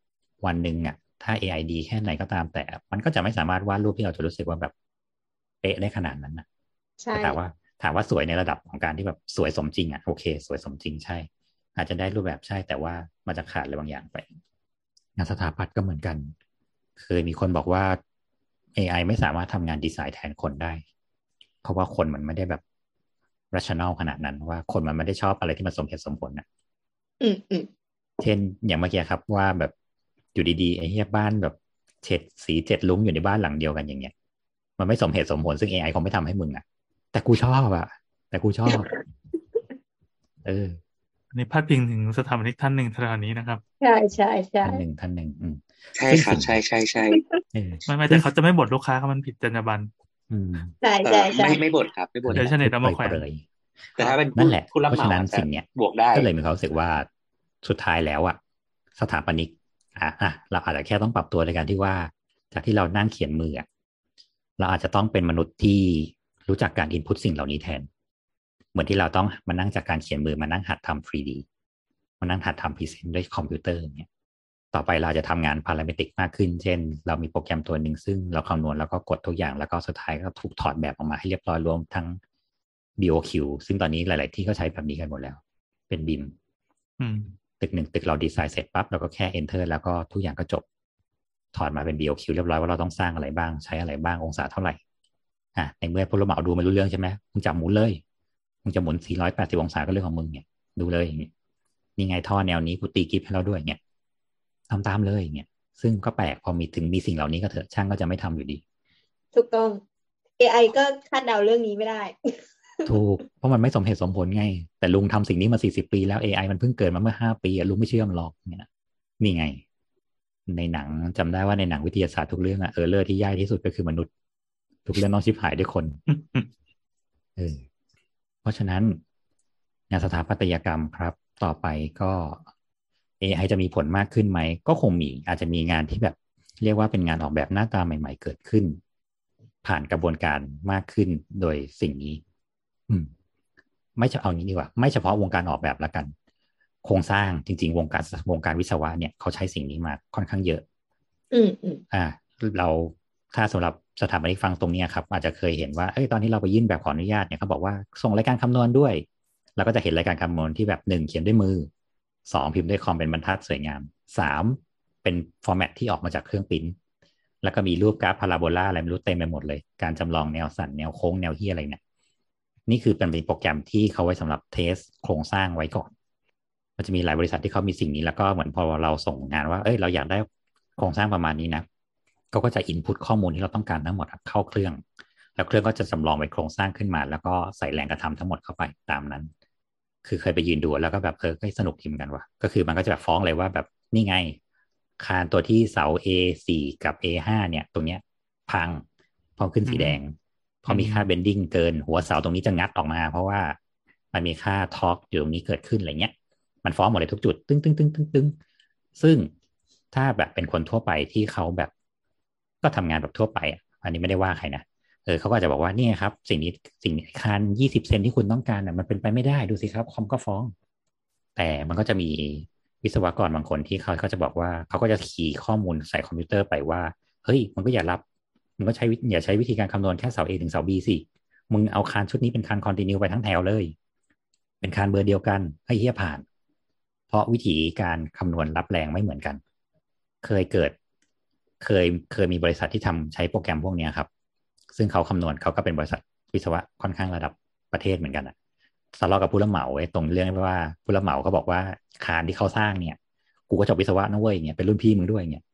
วันหนึ่งอะถ้า AI ดีแค่ไหนก็ตามแต่ มันก็จะไม่สามารถวาดรูปที่เราจะรู้สึกว่าแบบเป๊ะได้ขนาดนั้นนะ ใช่แต่ว่าถามว่าสวยในระดับของการที่แบบสวยสมจริงอะโอเค สวยสมจริงใช่ อาจจะได้รูปแบบใช่แต่ว่ามันจะขาดอะไรบางอย่างไปงานสถาปัตย์ก็เหมือนกัน เคยมีคนบอกว่า AI ไม่สามารถทำงานดีไซน์แทนคนได้ เพราะว่าคนมันไม่ได้แบบ rational ขนาดนั้นว่าคนมันไม่ได้ชอบอะไรที่มันสมเหตุสมผลนะอืมอืมเช่นอย่างเมื่อกี้ครับว่าแบบอยู่ดีๆไอ้เหี้ยบ้านแบบเฉดสีเจ็ดลุ้งอยู่ในบ้านหลังเดียวกันอย่างเงี้ย มันไม่สมเหตุสมผลซึ่ง AI คงไม่ทำให้มึงอะ แต่กูชอบอะแต่กูชอบ เออนี่พาดพิงถึงสถาปนิกท่านหนึ่งสถานีนะครับ ใช่ใช่ใช่ท่านหนึ่งท่านหนึ่งอืมใช่ครับใช่ใช่ใช่เออไม่ไม่แต่เขาจะไม่บ่นลูกค้าครับมันผิดจรรยาบรรณอืมใช่เอใช่อใช่ไม่ไม่บ่นครับ ไม่บ่นเดี๋ยวชเน็ตเอามาแขวนเปรยแต่ถ้าเป็นนั่ผู้นแหละผู้รับเพราะเหมาฉะนั้นอาจจะสิ่งเนี้ยบวกได้ก็เลยมีความรู้สึกว่าสุดท้ายแล้วอะสถาปนิกอะอะเราอาจจะแค่ต้องปรับตัวในการที่ว่า จากที่เรานั่งเขียนมืออะเราอาจจะต้องเป็นมนุษย์ที่ รู้จักการ input สิ่งเหล่านี้แทน เหมือนที่เราต้องมานั่งจากการเขียนมือมานั่งหัดทำ 3D มานั่งหัดทำ present ด้วยคอมพิวเตอร์เนี่ยต่อไปเราจะทำงาน parametric มากขึ้น เช่น เรามีโปรแกรมตัวหนึ่งซึ่งเราคำนวณแล้วก็กดทุกอย่าง แล้วก็สุดท้ายก็ถูกถอดแบบออกมาให้เรียบร้อยรวมทั้ง BOQ ซึ่งตอนนี้หลาย ๆ ที่ก็ใช้แบบนี้กันหมดแล้ว เป็นบิมอืมตึกหนึ่งตึกเราดีไซน์เสร็จปั๊บเราก็แค่ enter แล้วก็ทุกอย่างก็จบ ถอดมาเป็น BOQ เรียบร้อยว่าเราต้องสร้างอะไรบ้าง ใช้อะไรบ้างองศาเท่าไหร่ อะในเมื่อผู้รับเหมาดูไม่รู้เรื่องใช่ไหมมึงจับหมุนเลยมึงจะหมุน 480 องศาก็เรื่องของมึงเนี่ย ดูเลยอย่างเงี้ยนี่ไงท่อแนวนี้กูตีกิฟให้เราด้วยเนี่ยทำตามเลยอย่างเงี้ยซึ่งก็แปลกพอมีถึงมีสิ่งเหล่านี้ก็เถอะช่างก็จะไม่ทำอยู่ดี ถูกต้อง AI ก็คาดเดาเรื่องนี้ไม่ได้ ถูก เพราะมันไม่สมเหตุสมผลไง แต่ลุงทำสิ่งนี้มาสี่สิบปีแล้ว AI มันเพิ่งเกิดมาเมื่อห้าปีอะลุงไม่เชื่อมันหรอกเนี่ยนี่ไง ในหนังจำได้ว่าในหนังวิทยาศาสตร์ทุกเรื่องอะเออเลอร์ที่ยากที่สุดก็คือมนุษย์ ทุกเรื่องต้องชิบหายด้วยคนเออเพราะฉะนั้นงานสถาปัตยกรรมครับ ต่อไปก็ AI จะมีผลมากขึ้นไหม ก็คงมีอาจจะมีงานที่แบบ เรียกว่าเป็นงานออกแบบหน้าตาใหม่ ๆ เกิดขึ้น ผ่านกระบวนการมากขึ้นโดยสิ่งนี้ อืม ไม่จะเอางี้ดีกว่า ไม่เฉพาะวงการออกแบบละกัน โครงสร้างจริง ๆ วงการวงการวิศวะเนี่ยเขาใช้สิ่งนี้มาค่อนข้างเยอะ อืมอืมอ่า เราถ้าสำหรับ สถาปนิกฟังตรงนี้ครับ อาจจะเคยเห็นว่าเอ้ยตอนที่เราไปยื่นแบบขออนุญาตเนี่ยเขาบอกว่าส่งรายการคำนวณด้วยเราก็จะเห็นรายการคำนวณที่แบบหนึ่งเขียนด้วยมือสองพิมพ์ด้วยคอมเป็นบรรทัดสวยงามสามเป็น format ที่ออกมาจากเครื่องปริ้นแล้วก็มีรูปกราฟพาราโบลาอะไรไม่รู้เต็มไปหมดเลย การจำลองแนวสั่นแนวโค้งแนวที่อะไรเนี่ยนี่คือเป็นโปรแกรมที่เขาไว้สำหรับ test โครงสร้างไว้ก่อน มันจะมีหลายบริษัทที่เขามีสิ่งนี้แล้วก็เหมือนพอเราส่งงานว่า เอ้ยเราอยากได้โครงสร้างประมาณนี้นะ เขาก็จะ input ข้อมูลที่เราต้องการทั้งหมดเข้าเครื่อง แล้วเครื่องก็จะจำลองเป็นโครงสร้างขึ้นมา แล้วก็ใส่แรงกระทำทั้งหมดเข้าไปตามนั้น คือเคยไปยืนดูแล้วก็แบบเออก็สนุกทีมอนกันว่ะก็คือมันก็จะแบบฟ้องเลยว่าแบบนี่ไง คานตัวที่เสา A สี่กับ A ห้าเนี่ย ตรงเนี้ย พังพอขึ้นสีแดง พอมีค่า bending เกิน หัวเสาตรงนี้จะงัดออกมา เพราะว่ามันมีค่า torque อยู่ตรงนี้เกิดขึ้นอะไรเงี้ย มันฟ้องหมดเลยทุกจุด ตึ้งตึ้งตึ้งตึ้งตึ้งซึ่งถ้าแบบเป็นคนทั่วไปที่เขาแบบ ก็ทำงานแบบทั่วไปอะอันนี้ไม่ได้ว่าใครนะเออเขาก็จะบอกว่านี่ครับ สิ่งนี้สิ่งคานยี่สิบเซนที่คุณต้องการอะมันเป็นไปไม่ได้ดูสิครับคอมก็ฟ้อง แต่มันก็จะมีวิศวกรบางคนที่เขาก็จะบอกว่าเขาก็จะขี่ข้อมูลใส่คอมพิวเตอร์ไปว่า เฮ้ย มันก็อย่ารับมึงก็ใช้อย่าใช้วิธีการคำนวณแค่เสา A ถึงเสา B สิมึงเอาคานชุดนี้เป็นคานคอนติเนียไปทั้งแถวเลย เป็นคานเบอร์เดียวกันให้เฮียผ่าน เพราะวิธีการคำนวณรับแรงไม่เหมือนกัน เคยเกิด เคยเคยมีบริษัทที่ทำใช้โปรแกรมพวกนี้ครับ ซึ่งเขาคำนวณเขาก็เป็นบริษัทวิศวะค่อนข้างระดับประเทศเหมือนกันอะทะลาะกับผู้รับเหมาไว้ตรงเรื่องว่าผู้รับเหมาเขาบอกว่าคานที่เขาสร้างเนี่ย กูก็จบวิศวะนะเว้ยเนี่ยเป็นรุ่นพี่มึงด้วยเนี่ย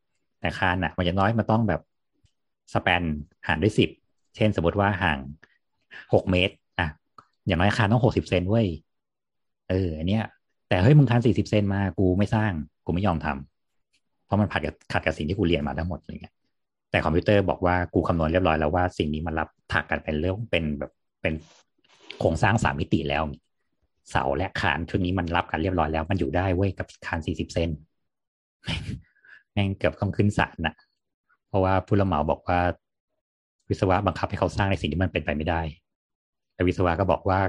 แต่คานอะมันจะน้อยมันต้องแบบสแปนห่างด้วยสิบเช่นสมมติว่าห่างหกเมตรอะอย่างน้อยคานต้องหกสิบเซนเว้ยเอออันเนี้ยแต่เฮ้ยมึงคานสี่สิบเซนมากูไม่สร้างกูไม่ยอมทำ เพราะมันผัดกับขัดกับสิ่งที่กูเรียนมาทั้งหมดอะไรเงี้ยแต่คอมพิวเตอร์บอกว่ากูคำนวณเรียบร้อยแล้วว่าสิ่งนี้มันรับถักกันเป็นเรื่องเป็นแบบเป็นโครงสร้างสามมิติแล้ว เสาและคานชุดนี้มันรับกันเรียบร้อยแล้ว มันอยู่ได้เว้ยกับคานสี่สิบเซนแม่งเกือบต้องขึ้นศาลนะเพราะว่าผู้รับเหมาบอกว่าวิศวะบังคับให้เขาสร้างในสิ่งที่มันเป็นไปไม่ได้แต่วิศวะก็บอกว่า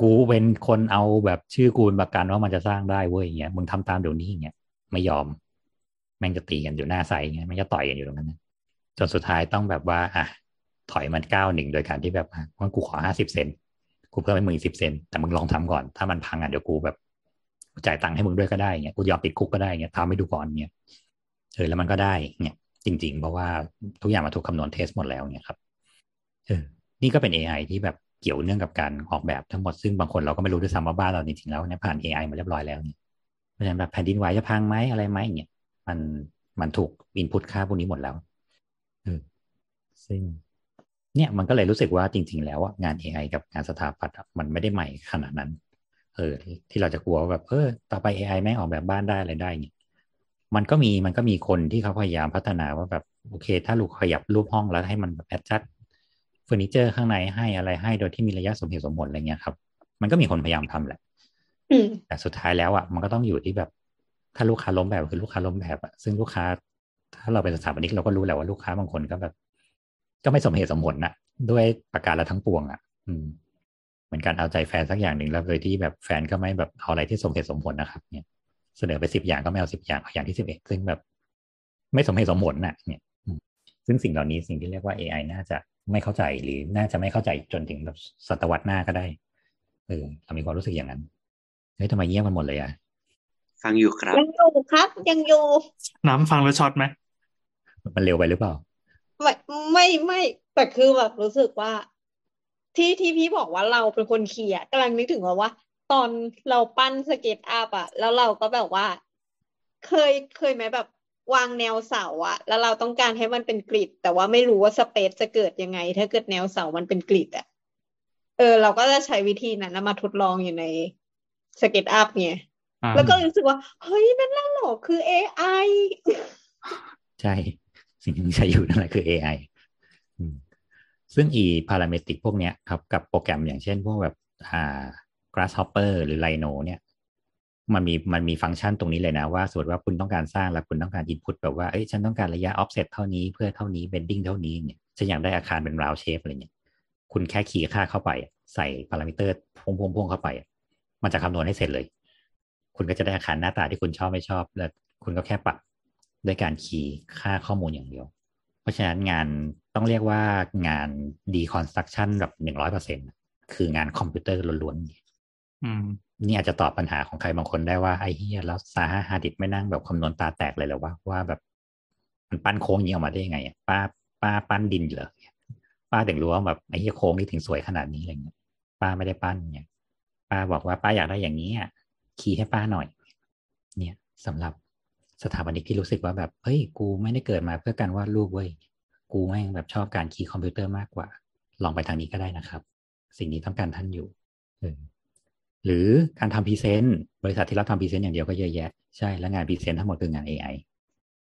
กูเป็นคนเอาแบบชื่อกูประกันว่ามันจะสร้างได้เว้ยอย่างเงี้ยมึงทำตามเดี๋ยวนี้อย่างเงี้ยไม่ยอม แม่งจะตีกันอยู่หน้าไซเงี้ยแม่งจะต่อยกันอยู่ตรงนั้นจนสุดท้ายต้องแบบว่า อะ ถอยมันก้าวหนึ่งโดยการที่แบบว่ากูขอห้าสิบเซนกูเพิ่มให้มึงสิบเซนแต่มึงลองทำก่อน ถ้ามันพังอะเดี๋ยวกูแบบจ่ายตังค์ให้มึงด้วยก็ได้เงี้ยกูยอมติดคุกก็ได้เงี้ยทำให้ดูก่อนเงี้ยเออแล้วมันก็ได้เนี่ยจริง ๆ เพราะว่าทุกอย่างมาถูกคำนวณเทสหมดแล้วเนี่ยครับเออนี่ก็เป็น AI ที่แบบเกี่ยวเนื่องกับการออกแบบทั้งหมดซึ่งบางคนเราก็ไม่รู้ด้วยซ้ำว่าบ้านเราจริงๆแล้วเนี่ยผ่าน AI มาเรียบร้อยแล้วเนี่ยเพราะฉะนั้นแบบแผ่นดินไหวจะพังไหมอะไรไหมเนี่ย มันมันถูกอินพุตค่าพวกนี้หมดแล้วเออซึ่งเนี่ยมันก็เลยรู้สึกว่าจริง ๆ แล้วงาน AI กับงานสถาปัตย์มันไม่ได้ใหม่ขนาดนั้น เออ ที่เราจะกลัวว่าแบบเออต่อไป AI แม่งออกแบบบ้านได้อะไรได้เนี่ยมันก็มีมันก็มีคนที่เขาพยายามพัฒนาว่าแบบโอเค ถ้าลูกขยับรูปห้องแล้วให้มันแบบแอดจัดเฟอร์นิเจอร์ข้างในให้อะไรให้โดยที่มีระยะสมเหตุสมผลอะไรเงี้ยครับ มันก็มีคนพยายามทำแหละอืมแต่สุดท้ายแล้วอะมันก็ต้องอยู่ที่แบบ ถ้าลูกค้าล้มแบบคือลูกค้าล้มแบบอะซึ่งลูกค้า ถ้าเราเป็นสถาปนิกเราก็รู้แหละว่าลูกค้าบางคนก็แบบ ก็ไม่สมเหตุสมผลนะด้วยประการละทั้งปวงอะอืมเหมือนการเอาใจแฟนสักอย่างหนึ่งแล้วโดยที่แบบแฟนก็ไม่แบบเอาอะไรที่สมเหตุสมผลนะครับ เนี่ยเสนอไปสิบอย่างก็ไม่เอาสิบอย่างเอาอย่างที่สิบเอ็ดซึ่งแบบ ไม่สมเหตุสมผลน่ะ เนี่ยซึ่งสิ่งเหล่านี้สิ่งที่เรียกว่า AI น่าจะไม่เข้าใจหรือน่าจะไม่เข้าใจจนถึงแบบศตวรรษหน้าก็ได้เออเรามีความรู้สึกอย่างนั้นเฮ้ยทำไมเงียบกันหมดเลยอะ ฟังอยู่ครับ ยังอยู่ครับ ยังอยู่ น้ำฟังแล้วช็อตไหมมันเร็วไปหรือเปล่า ไม่ไม่ไม่แต่คือแบบรู้สึกว่า ที่ที่พี่บอกว่าเราเป็นคนเขียนกำลังนึกถึงว่าว่า ตอนเราปั้น SketchUp อะแล้วเราก็แบบว่า เคยเคยไหมแบบวางแนวเสาอะแล้วเราต้องการให้มันเป็น grid แต่ว่าไม่รู้ว่า space จะเกิดยังไง ถ้าเกิดแนวเสามันเป็น grid อะเออ เราก็จะใช้วิธีนั้นแล้วมาทดลองอยู่ใน SketchUp ไงอ่า แล้วก็รู้สึกว่า เฮ้ยนั่นแหละเหรอคือ AI ใช่ สิ่งที่ใช้อยู่นั่นแหละคือ AI อืมซึ่งอีพาราเมตริกพวกเนี้ยครับ กับโปรแกรมอย่างเช่นพวกแบบอ่า grasshopper หรือ rhino เนี่ยมันมีมันมีฟังก์ชันตรงนี้เลยนะว่าสมมติว่าคุณต้องการสร้างแล้วคุณต้องการ input แบบว่าเอ้ยฉันต้องการระยะ offset เท่านี้เพื่อเท่านี้ bending เท่านี้เนี่ยฉันอยากได้อาคารเป็น round shape อะไรเนี่ยคุณแค่คีย์ค่าเข้าไป ใส่พารามิเตอร์พ่วงๆเข้าไป มันจะคำนวณให้เสร็จเลย คุณก็จะได้อาคารหน้าตาที่คุณชอบไม่ชอบ แล้วคุณก็แค่ปรับด้วยการ key ค่าข้อมูลอย่างเดียว เพราะฉะนั้นงานต้องเรียกว่างาน deconstruction แบบหนึ่งร้อยเปอร์เซ็นคืองานคอมพิวเตอร์ล้วนๆอืมนี่อาจจะตอบปัญหาของใครบางคนได้ว่าไอ้เหี้ยแล้ว Zaha Hadid ไม่นั่งแบบคำนวณตาแตกเลยเหรอว่าว่าแบบมันปั้นโค้งอย่างนี้ออกมาได้ยังไงอะป้าป้าปั้นดินเหรอป้าถึงรู้ว่าแบบไอ้เหี้ยโค้งนี่ถึงสวยขนาดนี้อะไรเงี้ยป้าไม่ได้ปั้นเนี่ยป้าบอกว่าป้าอยากได้อย่างนี้อะ key ให้ป้าหน่อย เนี่ยสำหรับสถาปนิกที่รู้สึกว่าแบบเฮ้ยกูไม่ได้เกิดมาเพื่อการวาดรูปเว้ยกูแม่งแบบชอบการ key คอมพิวเตอร์มากกว่า ลองไปทางนี้ก็ได้นะครับ สิ่งนี้ต้องการท่านอยู่หรือการทำ present บริษัทที่รับทำ present อย่างเดียวก็เยอะแยะใช่แล้วงาน present ทั้งหมดคืองาน AI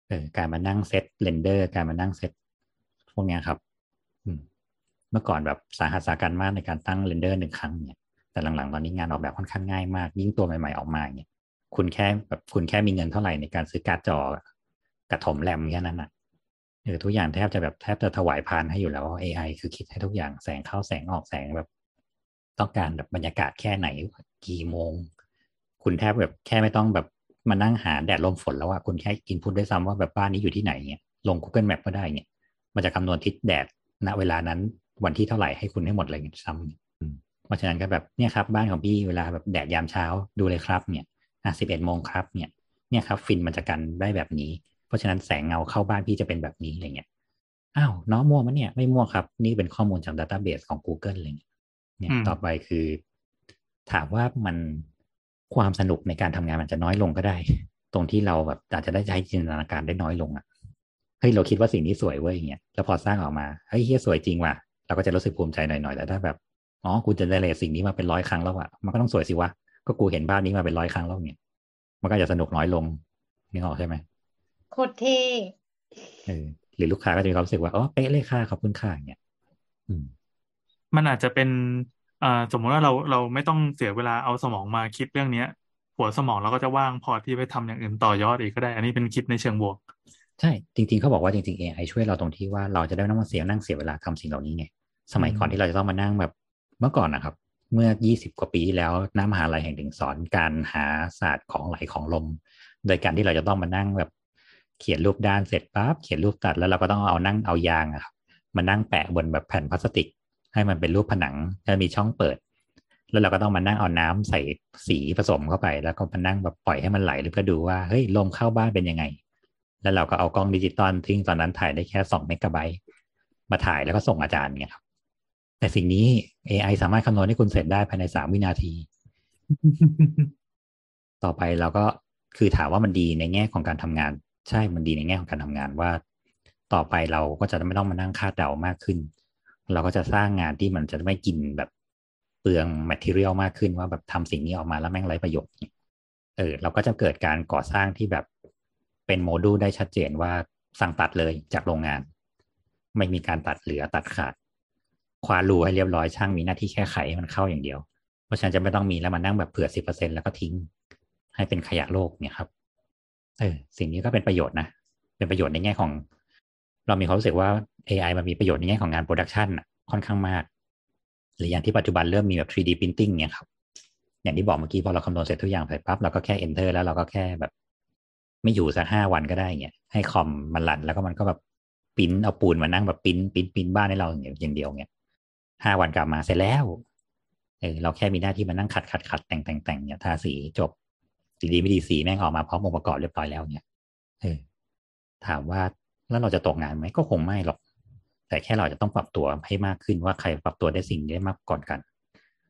เออการมานั่ง set render การมานั่งเซตพวกเนี้ยครับเมื่อก่อนแบบสาหัสสากรรจ์มากในการตั้ง render หนึ่งครั้งเนี่ย แต่หลังๆตอนนี้งานออกแบบค่อนข้างง่ายมาก ยิ่งตัวใหม่ๆออกมาเนี่ยคุณแค่แบบคุณแค่มีเงินเท่าไหร่ในการซื้อการ์ดจอกระถมแรมแค่นั้นน่ะเออทุกอย่างแทบจะแบบแทบจะถวายพานให้อยู่แล้วว่า AI คือคิดให้ทุกอย่างแสงเข้าแสงออกแสงแบบ ต้องการแบบบรรยากาศแค่ไหนกี่โมง คุณแทบแบบแค่ไม่ต้องแบบมานั่งหาแดดลมฝนแล้วอะคุณแค่อินพุตด้วยซ้ำว่าแบบบ้านนี้อยู่ที่ไหนเนี่ยลง Google Map ก็ได้เนี่ย มันจะคำนวณทิศแดดณเวลานั้นวันที่เท่าไหร่ให้คุณให้หมดเลยซ้ำ เพราะฉะนั้นก็แบบเนี่ยครับบ้านของพี่เวลาแบบแดดยามเช้าดูเลยครับเนี่ยอะสิบเอ็ดโมงครับเนี่ยเนี่ยครับฟินมันจะกันได้แบบนี้ เพราะฉะนั้นแสงเงาเข้าบ้านพี่จะเป็นแบบนี้อะไรเงี้ยอ้าวน้องมั่วมันเนี่ยไม่มั่วครับ นี่เป็นข้อมูลจากดัตต้าเบสของ Google อะไรเงี้ยเนี่ยอืมต่อไปคือ ถามว่ามันความสนุกในการทำงานมันจะน้อยลงก็ได้ ตรงที่เราแบบอาจจะได้ใช้จินตนาการได้น้อยลงอะเฮ้ยเราคิดว่าสิ่งนี้สวยเว้ยอย่างเงี้ยแล้วพอสร้างออกมาเฮ้ยเฮียสวยจริงว่ะเราก็จะรู้สึกภูมิใจหน่อยๆแต่ถ้าแบบ อ๋อกูจะได้เลยสิ่งนี้มาเป็นร้อยครั้งแล้วอะมันก็ต้องสวยสิวะก็กูเห็นภาพนี้มาเป็นร้อยครั้งแล้วเนี่ยมันก็จะสนุกน้อยลงนึกออกใช่ไหมโคตรเท่เออหรือลูกค้าก็จะมีความรู้สึกว่าอ๋อเป๊ะเลยค่ะขอบคุณค่ะอย่างเงี้ยอืมมันอาจจะเป็นอ่าสมมุติว่าเราเราไม่ต้องเสียเวลาเอาสมองมาคิดเรื่องเนี้ย หัวสมองเราก็จะว่างพอที่ไปทำอย่างอื่นต่อยอดอีกก็ได้ อันนี้เป็นคิดในเชิงบวก ใช่ จริง ๆเขาบอกว่าจริงๆ AI ช่วยเราตรงที่ว่าเราจะได้ไม่ต้องมาเสียนั่งเสียเวลาทำสิ่งเหล่านี้ไงสมัยก่อนอืมที่เราจะต้องมานั่งแบบ เมื่อก่อนนะครับ เมื่อ 20 กว่าปีแล้วน้ามหาลัยแห่งหนึ่งสอนการหาศาสตร์ของไหลของลม โดยการที่เราจะต้องมานั่งแบบเขียนรูปด้านเสร็จปั๊บเขียนรูปตัดแล้วเราก็ต้องเอานั่งเอายางอะครับมานั่งแปะบนแบบแผ่นพลาสติก ให้มันเป็นรูปผนังแล้วมีช่องเปิด แล้วเราก็ต้องมานั่งเอาน้ำใส่สีผสมเข้าไป แล้วก็มานั่งแบบปล่อยให้มันไหลเพื่อดูว่าเฮ้ยลมเข้าบ้านเป็นยังไง แล้วเราก็เอากล้องดิจิตอลที่ตอนนั้นถ่ายได้แค่สองเมกะไบต์มาถ่ายแล้วก็ส่งอาจารย์เนี่ยครับ แต่สิ่งนี้ AI สามารถคำนวณให้คุณเสร็จได้ภายในสามวินาที ต่อไปเราก็คือถามว่ามันดีในแง่ของการทำงาน ใช่มันดีในแง่ของการทำงานว่า ต่อไปเราก็จะไม่ต้องมานั่งคาดเดามากขึ้น เราก็จะสร้างงานที่มันจะไม่กินแบบเปลือง material มากขึ้นว่าแบบทำสิ่งนี้ออกมาแล้วแม่งไร้ประโยชน์เนี่ยเออเราก็จะเกิดการก่อสร้างที่แบบเป็นโมดูลได้ชัดเจนว่าสั่งตัดเลยจากโรงงาน ไม่มีการตัดเหลือตัดขาด คว้านรูให้เรียบร้อยช่างมีหน้าที่แค่ไขให้มันเข้าอย่างเดียว เพราะฉะนั้นจะไม่ต้องมีแล้วมานั่งแบบเผื่อสิบเปอร์เซ็นแล้วก็ทิ้ง ให้เป็นขยะโลกเนี่ยครับเออสิ่งนี้ก็เป็นประโยชน์นะ เป็นประโยชน์ในแง่ของ เรามีความรู้สึกว่า AI มันมีประโยชน์ในแง่ของงาน production ค่อนข้างมาก หรืออย่างที่ปัจจุบันเริ่มมีแบบ 3D printing เนี่ยครับ อย่างที่บอกเมื่อกี้พอเราคำนวณเสร็จทุกอย่างเสร็จปั๊บเราก็แค่ enter แล้วเราก็แค่แบบ ไม่อยู่สักห้าวันก็ได้เงี้ยให้คอมมันรันแล้วก็มันก็แบบปิ้นเอาปูนมานั่งแบบปิ้นปิ้นปิ้นบ้านให้เราอย่างเดียวเงี้ย ห้าวันกลับมาเสร็จแล้วเออเราแค่มีหน้าที่มานั่งขัดขัดขัดแต่งแต่งแต่งเนี่ยทาสีจบสีดีไม่ดีสีแม่งออกมาพร้อมองค์ประกอบเรียบร้อยแล้วเนี่ยเออถามว่าแล้วเราจะตกงานไหมก็คงไม่หรอก แต่แค่เราจะต้องปรับตัวให้มากขึ้นว่าใครปรับตัวได้สิ่งได้มากก่อนกัน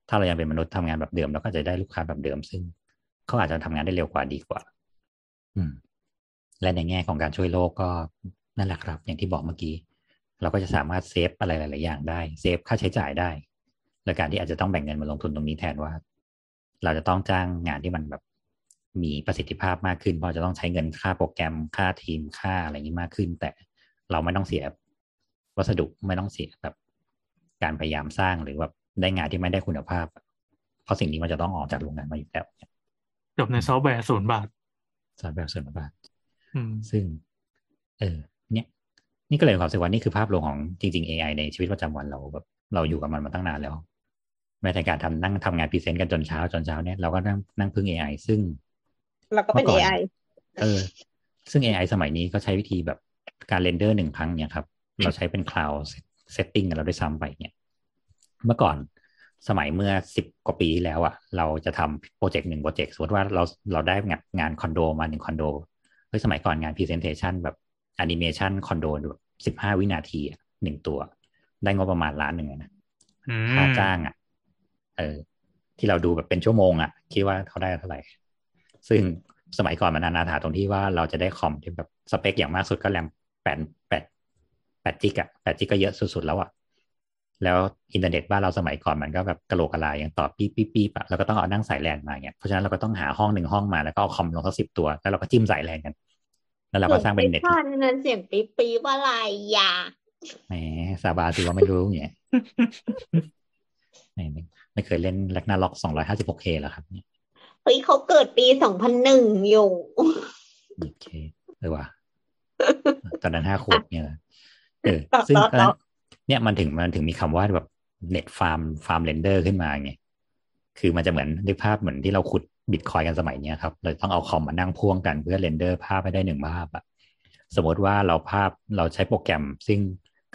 ถ้าเรายังเป็นมนุษย์ทำงานแบบเดิมเราก็จะได้ลูกค้าแบบเดิมซึ่งเขาอาจจะทำงานได้เร็วกว่าดีกว่า อืม และในแง่ของการช่วยโลกก็นั่นแหละครับ อย่างที่บอกเมื่อกี้ เราก็จะสามารถเซฟอะไรหลาย ๆ อย่างได้เซฟค่าใช้จ่ายได้โดยการที่อาจจะต้องแบ่งเงินมาลงทุนตรงนี้แทนว่า เราจะต้องจ้างงานที่มันแบบมีประสิทธิภาพมากขึ้น เพราะจะต้องใช้เงินค่าโปรแกรมค่าทีมค่าอะไรอย่างนี้มากขึ้น แต่เราไม่ต้องเสียวัสดุไม่ต้องเสียแบบการพยายามสร้างหรือว่าได้งานที่ไม่ได้คุณภาพ เพราะสิ่งนี้มันจะต้องออกจากโรงงานมาอยู่แล้วจบในซอฟต์แวร์ศูนย์บาทซอฟต์แวร์ศูนย์บาทอืมซึ่ง เออเนี่ยนี่ก็เลยมีความรู้สึกว่านี่คือภาพรวมของจริง ๆ AI ในชีวิตประจำวันเราแบบเราอยู่กับมันมาตั้งนานแล้ว แม้แต่การทำนั่งทำงาน present กันจนเช้าจนเช้าเนี่ยเราก็นั่งนั่งพึ่ง AI ซึ่ง เราก็เป็นเมื่อก่อน AI เออ ซึ่ง AI สมัยนี้ก็ใช้วิธีแบบการ render หนึ่งครั้งเนี่ยครับ เราใช้เป็น cloud setting กันเราด้วยซ้ำไปเนี่ย เมื่อก่อนสมัยเมื่อสิบกว่าปีที่แล้วอะเราจะทำโปรเจกต์หนึ่งโปรเจกต์สมมติว่าเราเราได้งานงานคอนโดมาหนึ่งคอนโดเฮ้ยสมัยก่อนงาน Presentation แบบ แอนิเมชันคอนโดแบบสิบห้าวินาทีอะหนึ่งตัว ได้งบประมาณล้านหนึ่งอะนะอืมค่าจ้างอะเออ ที่เราดูแบบเป็นชั่วโมงอะคิดว่าเขาได้เท่าไหร่ ซึ่งสมัยก่อนมันนานาถาตรงที่ว่าเราจะได้คอมที่แบบสเปคอย่างมากสุดก็แรมแปดแปดแปดจิกอะแปดจิกก็เยอะสุดๆแล้วอะแล้วอินเทอร์เน็ตบ้านเราสมัยก่อนมันก็แบบกระโหลกกระลาอย่างต่อปี๊บปี๊บปี๊บอะเราก็ต้องเอานั่งสายแลนมาเนี่ยเพราะฉะนั้นเราก็ต้องหาห้องหนึ่งห้องมาแล้วก็เอาคอมลงสักสิบตัว แล้วเราก็จิ้มสายแลนกัน แล้วเราก็สร้างเป็นเน็ตสียงปี๊บนั้นเสียงปี๊บปี๊บอะไรอะแหมซาบาถือว่าไม่รู้เนี่ยไม่ไม่ไม่เคยเล่นแลกนาล็อกสองร้อยห้าสิบหกเคหรอครับเนี่ยเฮ้ยเขาเกิดปีสองพันหนึ่งอยู่โอเคเออว่ะตอนนั้นห้าขวบเนี่ยเออต่อซึ่งต่อต่อเนี่ยมันถึงมันถึงมีคำว่าแบบเน็ตฟาร์มฟาร์มเรนเดอร์ขึ้นมาไงคือมันจะเหมือนนึกภาพเหมือนที่เราขุด บิตคอยกันสมัยนี้ครับเราต้องเอาคอมมานั่งพ่วงกันเพื่อเรนเดอร์ภาพให้ได้หนึ่งภาพอะสมมติว่าเราภาพเราใช้โปรแกรม ซึ่ง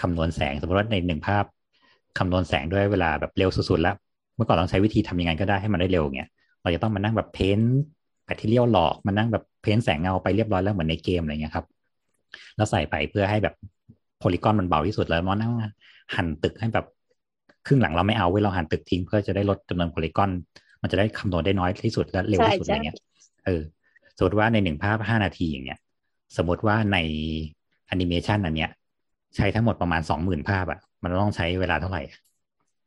คำนวณแสง สมมติว่าในหนึ่งภาพคำนวณแสงด้วยเวลาแบบเร็วสุดๆแล้ว เมื่อก่อนเราใช้วิธีทำยังไงก็ได้ให้มันได้เร็วเงี้ยเราจะต้องมานั่งแบบเพ้นแบคทีเรียลหลอกมานั่งแบบเพ้นแสงเงาไปเรียบร้อยแล้วเหมือนในเกมอะไรเงี้ยครับแล้วใส่ไปเพื่อให้แบบโพลีกอนมันเบาที่สุดแล้วมานั่งหั่นตึกให้แบบครึ่งหลังเราไม่เอาเว้ยเราหั่นตึกทิ้งเพื่อจะได้ลดจำนวนโพลีกอน มันจะได้คำนวณได้น้อยที่สุดและเร็วที่สุดใช่อะไรเงี้ยเออสมมติว่าในหนึ่งภาพห้านาทีอย่างเงี้ย สมมติว่าในแอนิเมชันอันเนี้ย ใช้ทั้งหมดประมาณสองหมื่นภาพอะมันต้องใช้เวลาเท่าไหร่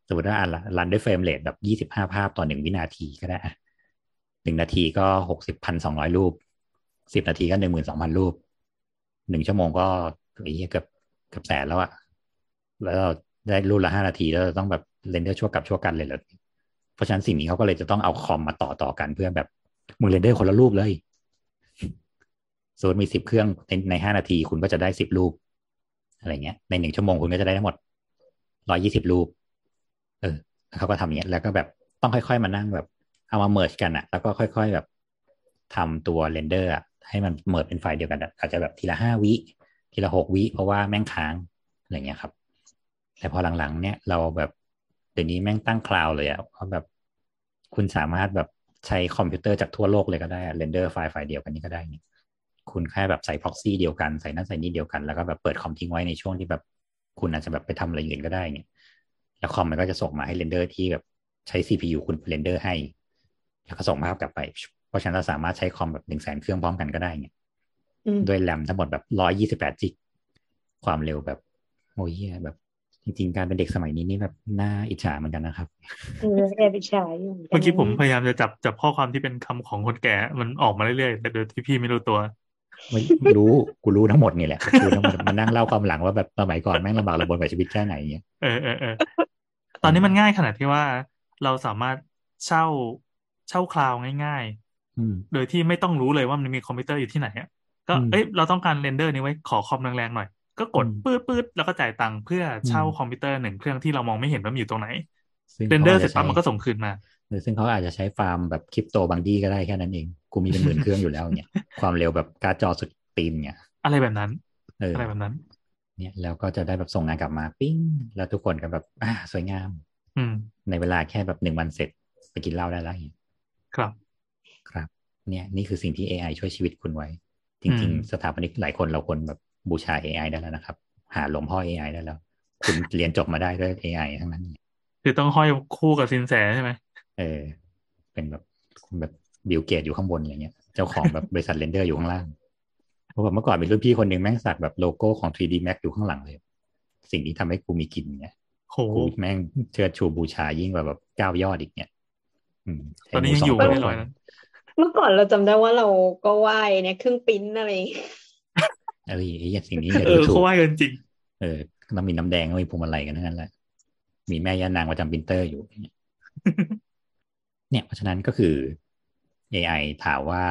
สมมติว่า run ด้วย frame rate แบบยี่สิบห้าภาพต่อหนึ่งวินาทีก็ได้หนึ่งนาทีก็หกสิบพันสองร้อยรูปสิบนาทีก็หนึ่งหมื่นสองพันรูปหนึ่งชั่วโมงก็ไอ้เหี้ยเกือบเกือบแสนแล้วอะแล้วเราได้รูปละห้านาทีแล้วเราต้องแบบ render ชั่วกัปชั่วกัลป์เลยเหรอ เพราะฉะนั้นสิ่งนี้เขาก็เลยจะต้องเอาคอมมาต่อต่อกันเพื่อแบบมึง render คนละรูปเลยสมมติมีสิบเครื่องในในห้านาทีคุณก็จะได้สิบรูป อะไรเงี้ย ในหนึ่งชั่วโมงคุณก็จะได้ทั้งหมดร้อยยี่สิบรูป เออเขาก็ทำอย่างเงี้ย แล้วก็แบบต้องค่อยๆมานั่งแบบ เอามา merge กันอะแล้วก็ค่อย ๆแบบทำตัว render อะให้มัน merge เป็นไฟล์เดียวกันอะอาจจะแบบทีละห้าวิ ทีละหกวิ เพราะว่าแม่งค้างอะไรเงี้ยครับ แต่พอหลังๆ เนี่ยเราแบบ เดี๋ยวนี้แม่งตั้ง cloud เลยอะเพราะแบบคุณสามารถแบบใช้คอมพิวเตอร์จากทั่วโลกเลยก็ได้ render ไฟล์ไฟล์เดียวกันนี้ก็ได้เนี่ยคุณแค่แบบใส่ proxy เดียวกันใส่นั่นใส่นี่เดียวกันแล้วก็แบบเปิดคอมทิ้งไว้ในช่วงที่แบบคุณอาจจะแบบไปทำอะไรอื่นก็ได้เนี่ยแล้วคอมมันก็จะส่งมาให้ render ที่แบบใช้ CPU คุณ render ให้ แล้วก็ส่งภาพกลับไป เพราะฉะนั้นเราสามารถใช้คอมแบบหนึ่งแสนเครื่องพร้อมกันก็ได้เนี่ยอืมด้วยแรมทั้งหมดแบบร้อยยี่สิบแปดจิกความเร็วแบบโอ้ยเหี้ยแบบ จริงๆ การเป็นเด็กสมัยนี้นี่แบบน่าอิจฉาเหมือนกันนะครับเออแอบอิจฉาอยู่หนนเมื่อกี้ผมพยายามจะจับจับข้อความที่เป็นคำของคนแก่มันออกมาเรื่อยๆแต่โดยที่พี่ไม่รู้ตัวไม่รู้กูรู้ทั้งหมดนี่แหละกูทั้งหมดมานั่งเล่าความหลังว่าแบบสมัยก่อนแม่งลำบากลำบนกับชีวิตแค่ไหนเงี้ยเออเออเออตอนนี้มันง่ายขนาดที่ว่าเราสามารถเช่าเช่า cloud ง่ายอืมๆโดยที่ไม่ต้องรู้เลยว่ามันมีคอมพิวเตอร์อยู่ที่ไหนอะก็อืมเอ้ยเราต้องการ render นี้ไว้ขอคอมแรงๆหน่อย ก็กดอืมปื๊ดปื๊ดแล้วก็จ่ายตังค์เพื่อเช่าอืมคอมพิวเตอร์หนึ่งเครื่องที่เรามองไม่เห็นว่ามันอยู่ตรงไหนซึ่งเรนเดอร์ขาเสร็จปั๊บอะมันก็ส่งคืนมาหรือซึ่งเขาอาจจะใช้ฟาร์มแบบคริปโตบางดีก็ได้แค่นั้นเอง กูมีเป็นหมื่นเครื่องอยู่แล้วเนี่ย ความเร็วแบบการ์ดจอสุดตีนเนี่ยอะไรแบบนั้นเอออะไรแบบนั้น เนี่ยแล้วก็จะได้แบบส่งงานกลับมาปิ้ง แล้วทุกคนก็แบบอ่าสวยงาม อืม ในเวลาแค่แบบหนึ่งวันเสร็จไปกินเหล้าได้แล้วอย่างเงี้ยครับ ครับ เนี่ย นี่คือสิ่งที่ AI ช่วยชีวิตคุณไว้จริงๆอืมสถาปนิกหลายคนเราควรแบบ บูชา AI ได้แล้วนะครับ หาหลวงพ่อ AI ได้แล้ว คุณเรียนจบมาได้ด้วย AI ทั้งนั้นเนี่ยคือต้องห้อยคู่กับซินแสใช่ไหมเออ เป็นแบบคุณแบบ Bill Gates อยู่ข้างบนอะไรเงี้ย เจ้าของแบบบริษัท render อยู่ข้างล่างเพราะว่าเมื่อก่อนมีรุ่นพี่คนหนึ่งแม่งสักแบบโลโก้ของ 3D Max อยู่ข้างหลังเลย สิ่งนี้ทำให้กูมีกินเนี่ยโหกูแม่งเชิดชูบูชายิ่งกว่าแบบก้าวยอดอีกเนี่ยอืมตอนนี้ยังอยู่ใช้ไม่หมูสได้ร้อยนะเมื่อก่อนเราจำได้ว่าเราก็ไหว้เนี่ยเครื่องปริ้นอะไรอย่าง เงี้ยเอ้ยไอ้เหี้ยสิ่งนี้อย่าเอดูอถูกเขาว่ากันจริง เออต้องมีน้ำแดงต้องมีพวงมาลัยกันทั้งนั้นแหละมีแม่ย่านางประจำปรินเตอร์อยู่ เนี่ย เพราะฉะนั้นก็คือ AI ถามว่า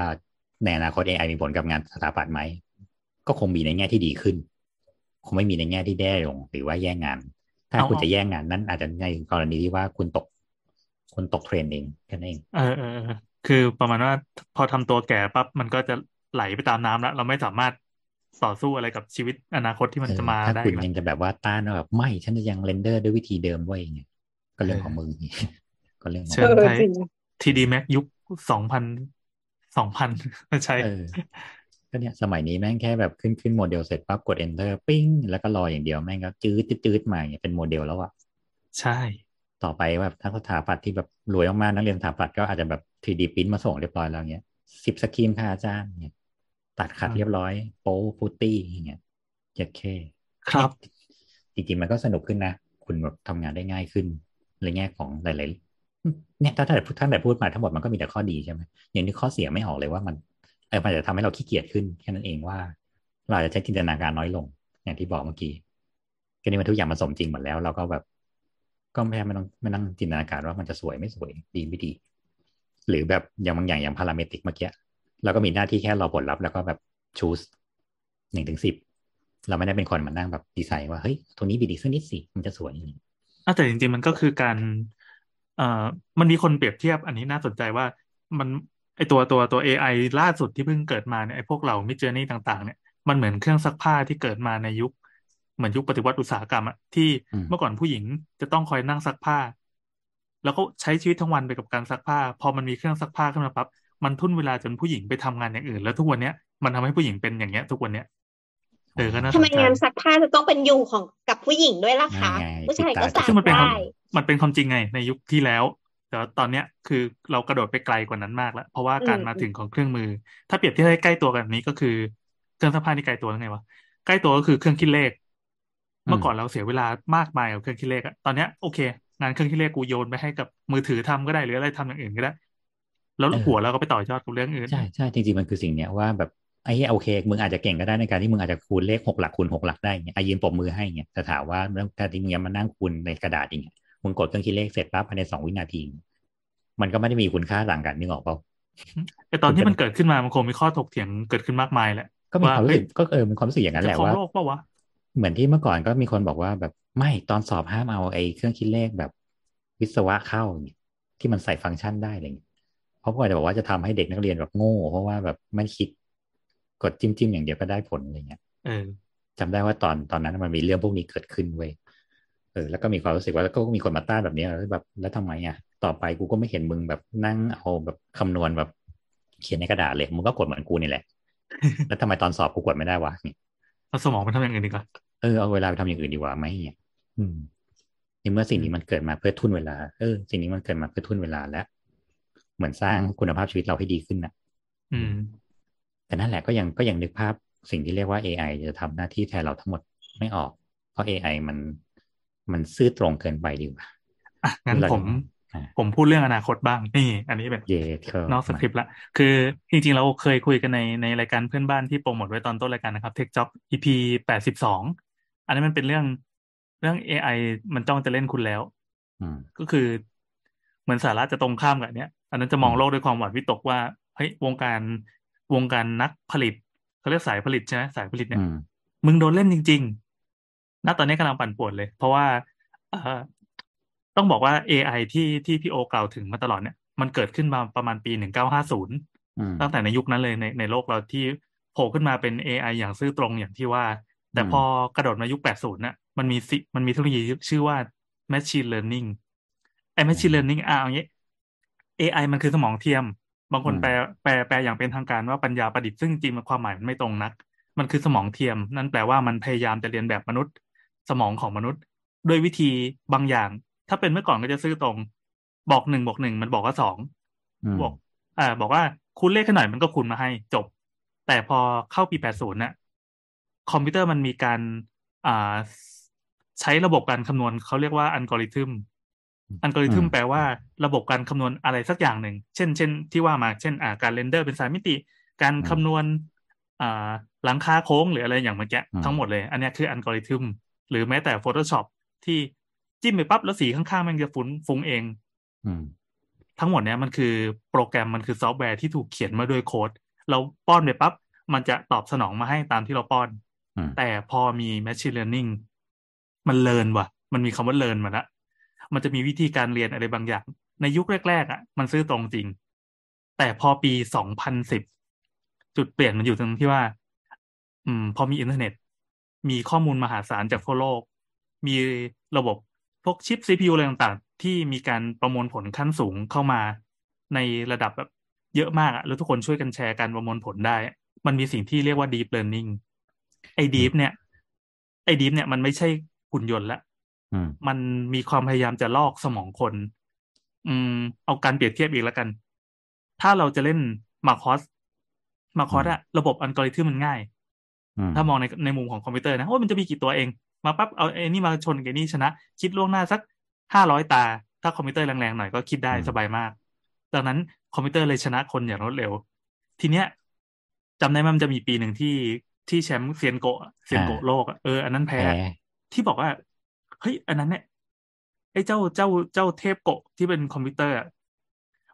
ในอนาคต AI มีผลกับงานสถาปัตย์ไหม ก็คงมีในแง่ที่ดีขึ้น คงไม่มีในแง่ที่แย่ลง หรือว่าแย่งงาน ถ้าเอาคุณเอาจะแย่งงานนั้น อาจจะในกรณีที่ว่าคุณตก คุณตกเทรนด์เองแค่นั้นเองเออเออเออคือประมาณว่าพอทำตัวแก่ปั๊บมันก็จะไหลไปตามน้ำแล้วเราไม่สามารถ ต่อสู้อะไรกับชีวิตอนาคตที่มันเออจะมาถ้าได้คุณอีกแล้วยังจะแบบว่าต้านว่าแบบไม่ฉันจะยัง render ด้วยวิธีเดิมไว้อย่างเงี้ยก็เรื่องของมึงก็เรื่องของเชิญมึงเออไทยจริง3D Max ยุคสองพันสองพันไม่ใช่เออก็เนี่ยสมัยนี้แม่งแค่แบบขึ้นขึ้นโมเดลเสร็จปั๊บกด enter ปิ้งแล้วก็รออย่างเดียวแม่งก็จืดจืดๆมาอย่างเงี้ยเป็นโมเดลแล้วอะใช่ ต่อไปแบบนักสถาปัตย์ที่แบบรวยมากๆนักเรียนสถาปัตย์ก็อาจจะแบบ 3D พิมพ์มาส่งเรียบร้อยแล้วเงี้ย silkscreen ค่ะอาจารย์เนี่ย ตัดขัดเรียบร้อย โป๊ putty อย่างเงี้ยเจ็ด K ครับ จริงๆมันก็สนุกขึ้นนะ คุณแบบทำงานได้ง่ายขึ้นในแง่ของหลายๆเนี่ยถ้าท่านท่านแต่พูดมาทั้งหมดมันก็มีแต่ข้อดีใช่ไหมอย่างนี้ข้อเสียไม่ออกเลยว่ามันเออมันจะทำให้เราขี้เกียจขึ้นแค่นั้นเองว่า เราอาจจะใช้จินตนาการน้อยลง อย่างที่บอกเมื่อกี้ก็นี่มันทุกอย่างมันสมจริงหมดแล้ว เราก็แบบ ก็ไม่ไม่ต้องไม่ต้องจินตนาการว่ามันจะสวยไม่สวยดีไม่ดี หรือแบบอย่างบางอย่างอย่างพาราเมตริกเมื่อกี้ เราก็มีหน้าที่แค่รอผลลัพธ์แล้วก็แบบชูสหนึ่งถึงสิบเราไม่ได้เป็นคนมานั่งแบบดีไซน์ว่าเฮ้ยตรงนี้บีดีสักนิดสิมันจะสวยอย่างนี้อะแต่จริงๆมันก็คือการเอ่อมันมีคนเปรียบเทียบอันนี้น่าสนใจว่ามันไอตัวตัวตัว AI ล่าสุดที่เพิ่งเกิดมาเนี่ยไอพวกเรามิจเจอร์นี่ต่าง ๆ เนี่ยมันเหมือนเครื่องซักผ้าที่เกิดมาในยุค เหมือนยุคปฏิวัติอุตสาหกรรมอะที่อืมเมื่อก่อนผู้หญิงจะต้องคอยนั่งซักผ้า แล้วก็ใช้ชีวิตทั้งวันไปกับการซักผ้า พอมันมีเครื่องซักผ้าขึ้นมาปั๊บ มันทุ่นเวลาจนผู้หญิงไปทำงานอย่างอื่น แล้วทุกวันเนี้ยมันทำให้ผู้หญิงเป็นอย่างเงี้ย ทุกวันเนี้ยเออก็น่าสทำนไมใจงานซักผ้าจะต้องเป็นอยู่ของกับผู้หญิงด้วยล่ะคะไงผู้ชายก็ปิดตาซักซึ่งมันเป็นความได้มันเป็นความจริงไง ในยุคที่แล้วแต่ว่าตอนเนี้ยคือเรากระโดดไปไกลกว่านั้นมากแล้วเพราะว่าการอืมมาถึงของเครื่องมือ ถ้าเปรียบเทียบให้ใกล้ตัวกันแบบนี้ก็คือเครื่องซักผ้านี่ไกลตัวแล้วไงวะใกล้ตัวก็คือเครื่องคิดเลข เมื่อก่อนเราเสียเวลามากมายกับเครื่องคิดเลขอะตอนเนี้ยโอเค งานเครื่องคิดเลขกูโยนไปให้กับมือถือทำก็ได้หรืออะไรทำอย่างอื่นก็ได้ แล้วเออหัวเราก็ไปต่อยอดกับเรื่องอื่น ใช่ใช่จริงๆมันคือสิ่งเนี้ยว่าแบบไอ้เหี้ยโอเคมึงอาจจะเก่งก็ได้ในการที่มึงอาจจะคูณเลขหกหลักคูณหกหลักได้เงี้ยอายืนปรบมือให้เงี้ยแต่ถามว่าเรื่องการที่มึงยังมานั่งคูณในกระดาษอย่างเงี้ยมึงกดเครื่องคิดเลขเสร็จปั๊บภายในสองวินาที มันก็ไม่ได้มีคุณค่าต่างกันนึกออกเปล่าแต่ตอนที่มันเกิดขึ้นมามันคงมีข้อถกเถียงเกิดขึ้นมากมายแหละก็มีความรู้สึกเฮ้ยก็เออมันความรู้สึกอย่างนั้นแหจะละของว่าโลกปะวะเหมือนที่เมื่อก่อนก็มีคนบอกว่าแบบไม่ตอนสอบห้ามเอาไอ้เครื่องคิดเลขแบบวิศวะเข้าเนี่ยที่มันใส่ฟังก์ชันได้อะไรเงี้ย เพราะว่าจะบอกว่าจะทำให้เด็กนักเรียนแบบโง่ เพราะว่าแบบไม่คิดกดจิ้มจิ้มๆอย่างเดียวก็ได้ผลอะไรเงี้ยเออจำได้ว่าตอนตอนนั้นมันมีเรื่องพวกนี้เกิดขึ้นเว้ยเออแล้วก็มีความรู้สึกว่าแล้วก็มีคนมาต้านแบบนี้แล้วแบบแล้วทำไมอะ ต่อไปกูก็ไม่เห็นมึงแบบนั่งเอาแบบคำนวณแบบ เขียนในกระดาษเลยมึงก็กดเหมือนกูนี่แหละ แล้วทำไมตอนสอบกูกดไม่ได้วะเนี่ยเอาสมองไปทำอย่างอื่นดีกว่าเออเอาเวลาไปทำอย่างอื่นดีกว่าไหมเนี่ยอืมในเมื่อสิ่งนี้มันเกิดมาเพื่อทุนเวลา เออ สิ่งนี้มันเกิดมาเพื่อทุนเวลาและ เหมือนสร้างคุณภาพชีวิตเราให้ดีขึ้นนะอืม แต่นั่นแหละก็ยังก็ยังนึกภาพสิ่งที่เรียกว่า AI จะทำหน้าที่แทนเราทั้งหมดไม่ออก เพราะ AI มันมันซื่อตรงเกินไปดีกว่าอะงั้นเราผมอ่าผมพูดเรื่องอนาคตบ้างนี่ อันนี้เป็นเย่เเข้านอกสคริปต์ละคือจริงๆ เราเคยคุยกันในในรายการเพื่อนบ้านที่โปรโมทไว้ตอนต้นรายการนะครับ Tech Job EP แปดสิบสองอันนี้นมันเป็นเรื่องเรื่อง AI มันจ้องจะเล่นคุณแล้วอืมก็คือเหมือนสาระจะตรงข้ามกับอันเนี้ย อันนั้นจะมองโลกด้วยความหวาดวิตกว่าเฮ้ยวงการวงการนักผลิตเขาเรียกสายผลิตใช่ไหมสายผลิตเนี่ยอืมมึงโดนเล่นจริง ๆ ณตอนนี้กำลังปั่นป่วนเลย เพราะว่าเอ่อต้องบอกว่า AI ที่ที่พี่โอกล่าวถึงมาตลอดเนี่ยมันเกิดขึ้นมาประมาณปีหนึ่งเก้าห้าศูนย์อืมตั้งแต่ในยุคนั้นเลยในในโลกเราที่โผล่ขึ้นมาเป็น AI อย่างซื่อตรงอย่างที่ว่า แต่อืมพอกระโดดมายุค80น่ะมันมีสิมันมีเทคโนโลยีชื่อว่า machine learning ไอ้ machine learning อะเอางี้ AI มันคือสมองเทียม บางคนอืมแปลแปลแปลอย่างเป็นทางการว่าปัญญาประดิษฐ์ซึ่งจริงๆมันความหมายมันไม่ตรงนัก มันคือสมองเทียม นั่นแปลว่ามันพยายามจะเรียนแบบมนุษย์ สมองของมนุษย์ ด้วยวิธีบางอย่าง ถ้าเป็นเมื่อก่อนก็จะซื่อตรง บอกหนึ่งบอกหนึ่งมันบอกว่าสองอืมบอกอ่าบอกว่าคูณเลขให้หน่อยมันก็คูณมาให้จบ แต่พอเข้าปี80น่ะคอมพิวเตอร์มันมีการอ่าใช้ระบบการคำนวณเขาเรียกว่าอัลกอริทึม อัลกอริทึมอืมแปลว่าระบบการคำนวณอะไรสักอย่างหนึ่ง เช่น เช่น ที่ว่ามา เช่นอ่าการ render เป็นสามมิติ การอืมคำนวณอ่าหลังคาโค้งหรืออะไรอย่างเมื่อกี้อืมทั้งหมดเลย อันเนี้ยคืออัลกอริทึมหรือแม้แต่ Photoshop ที่จิ้มไปปั๊บแล้วสีข้างๆ มันจะฟุ้งฟุ้งเองอืมทั้งหมดเนี้ยมันคือโปรแกรมมันคือซอฟต์แวร์ที่ถูกเขียนมาด้วยโค้ด เราป้อนไปปั๊บมันจะตอบสนองมาให้ตามที่เราป้อนอืมแต่พอมี Machine Learning มันเรียนว่ะ มันมีคำว่าเรียนมาละ มันจะมีวิธีการเรียนอะไรบางอย่าง ในยุคแรก ๆอะ มันซื้อตรงจริง แต่พอปี2010จุดเปลี่ยนมันอยู่ตรงที่ว่า อืม พอมีอินเทอร์เน็ต มีข้อมูลมหาศาลจากทั่วโลก มีระบบพวกชิป CPU อะไรต่างๆ ที่มีการประมวลผลขั้นสูงเข้ามาในระดับแบบเยอะมากอะแล้วทุกคนช่วยกันแชร์การประมวลผลได้ มันมีสิ่งที่เรียกว่า deep learning ไอ้ deep เนี่ย ไอ้ deep เนี่ยมันไม่ใช่หุ่นยนต์ละ มมันมีความพยายามจะลอกสมองคน อืม เอาการเปรียบเทียบอีกแล้วกัน ถ้าเราจะเล่นหมากฮอสหมากฮอสอะระบบอัลกอริทึมมันง่ายอืมถ้ามองในในมุมของคอมพิวเตอร์นะว่ามันจะมีกี่ตัวเอง มาปั๊บเอาไอ้นี่มาชนกับไอ้นี่ชนะ คิดล่วงหน้าสักห้าร้อยตา ถ้าคอมพิวเตอร์แรงๆหน่อยก็คิดได้สบายมาก ดังนั้นคอมพิวเตอร์เลยชนะคนอย่างรวดเร็ว ทีเนี้ยจำได้ไหมมันจะมีปีหนึ่งที่ที่แชมป์เซียนโกะเซียนโกะโลกอะเอออันนั้นแพ้แพ้ที่บอกว่า เฮ้ยอันนั้นเนี่ยไอ้เจ้าเจ้าเจ้าเทพโกะที่เป็นคอมพิวเตอร์อะ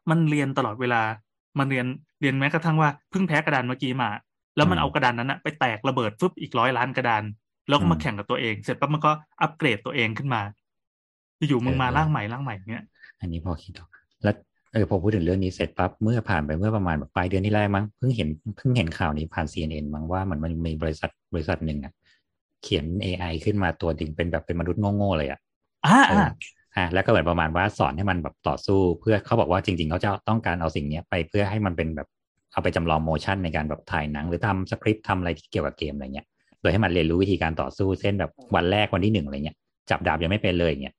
มันเรียนตลอดเวลา มันเรียนเรียนแม้กระทั่งว่าเพิ่งแพ้กระดานเมื่อกี้มา แล้วมันอืมเอากระดานนั้นอะไปแตกระเบิดฟึบอีกร้อยล้านกระดาน แล้วก็มาอืมแข่งกับตัวเอง เสร็จปั๊บมันก็อัปเกรดตัวเองขึ้นมา อยู่ๆมึงมาเออร่างใหม่ร่างใหม่เนี้ย อันนี้พอคิดออกแล้วเออพอพูดถึงเรื่องนี้เสร็จปั๊บเมื่อผ่านไปเมื่อประมาณแบบปลายเดือนที่แล้วมั้งเพิ่งเห็นเพิ่งเห็นข่าวนี้ผ่าน CNN มั้งว่ามันมันมีบริษัทบริษัทหนึ่งอะ เขียน AI ขึ้นมาตัวดิ่งเป็นแบบเป็นมนุษย์โง่ๆเลยอะอ่าเออ่าออะแล้วก็เหมือนประมาณว่าสอนให้มันแบบต่อสู้เพื่อเขาบอกว่าจริง ๆ เขาจะต้องการเอาสิ่งเนี้ยไปเพื่อให้มันเป็นแบบเอาไปจำลองโมชั่นในการแบบถ่ายหนัง หรือทำสคริปต์ทำอะไรที่เกี่ยวกับเกมอะไรเงี้ย โดยให้มันเรียนรู้วิธีการต่อสู้เช่นแบบวันแรกวันที่หนึ่งอะไรเงี้ยจับดาบยังไม่เป็นเลยเงี้ย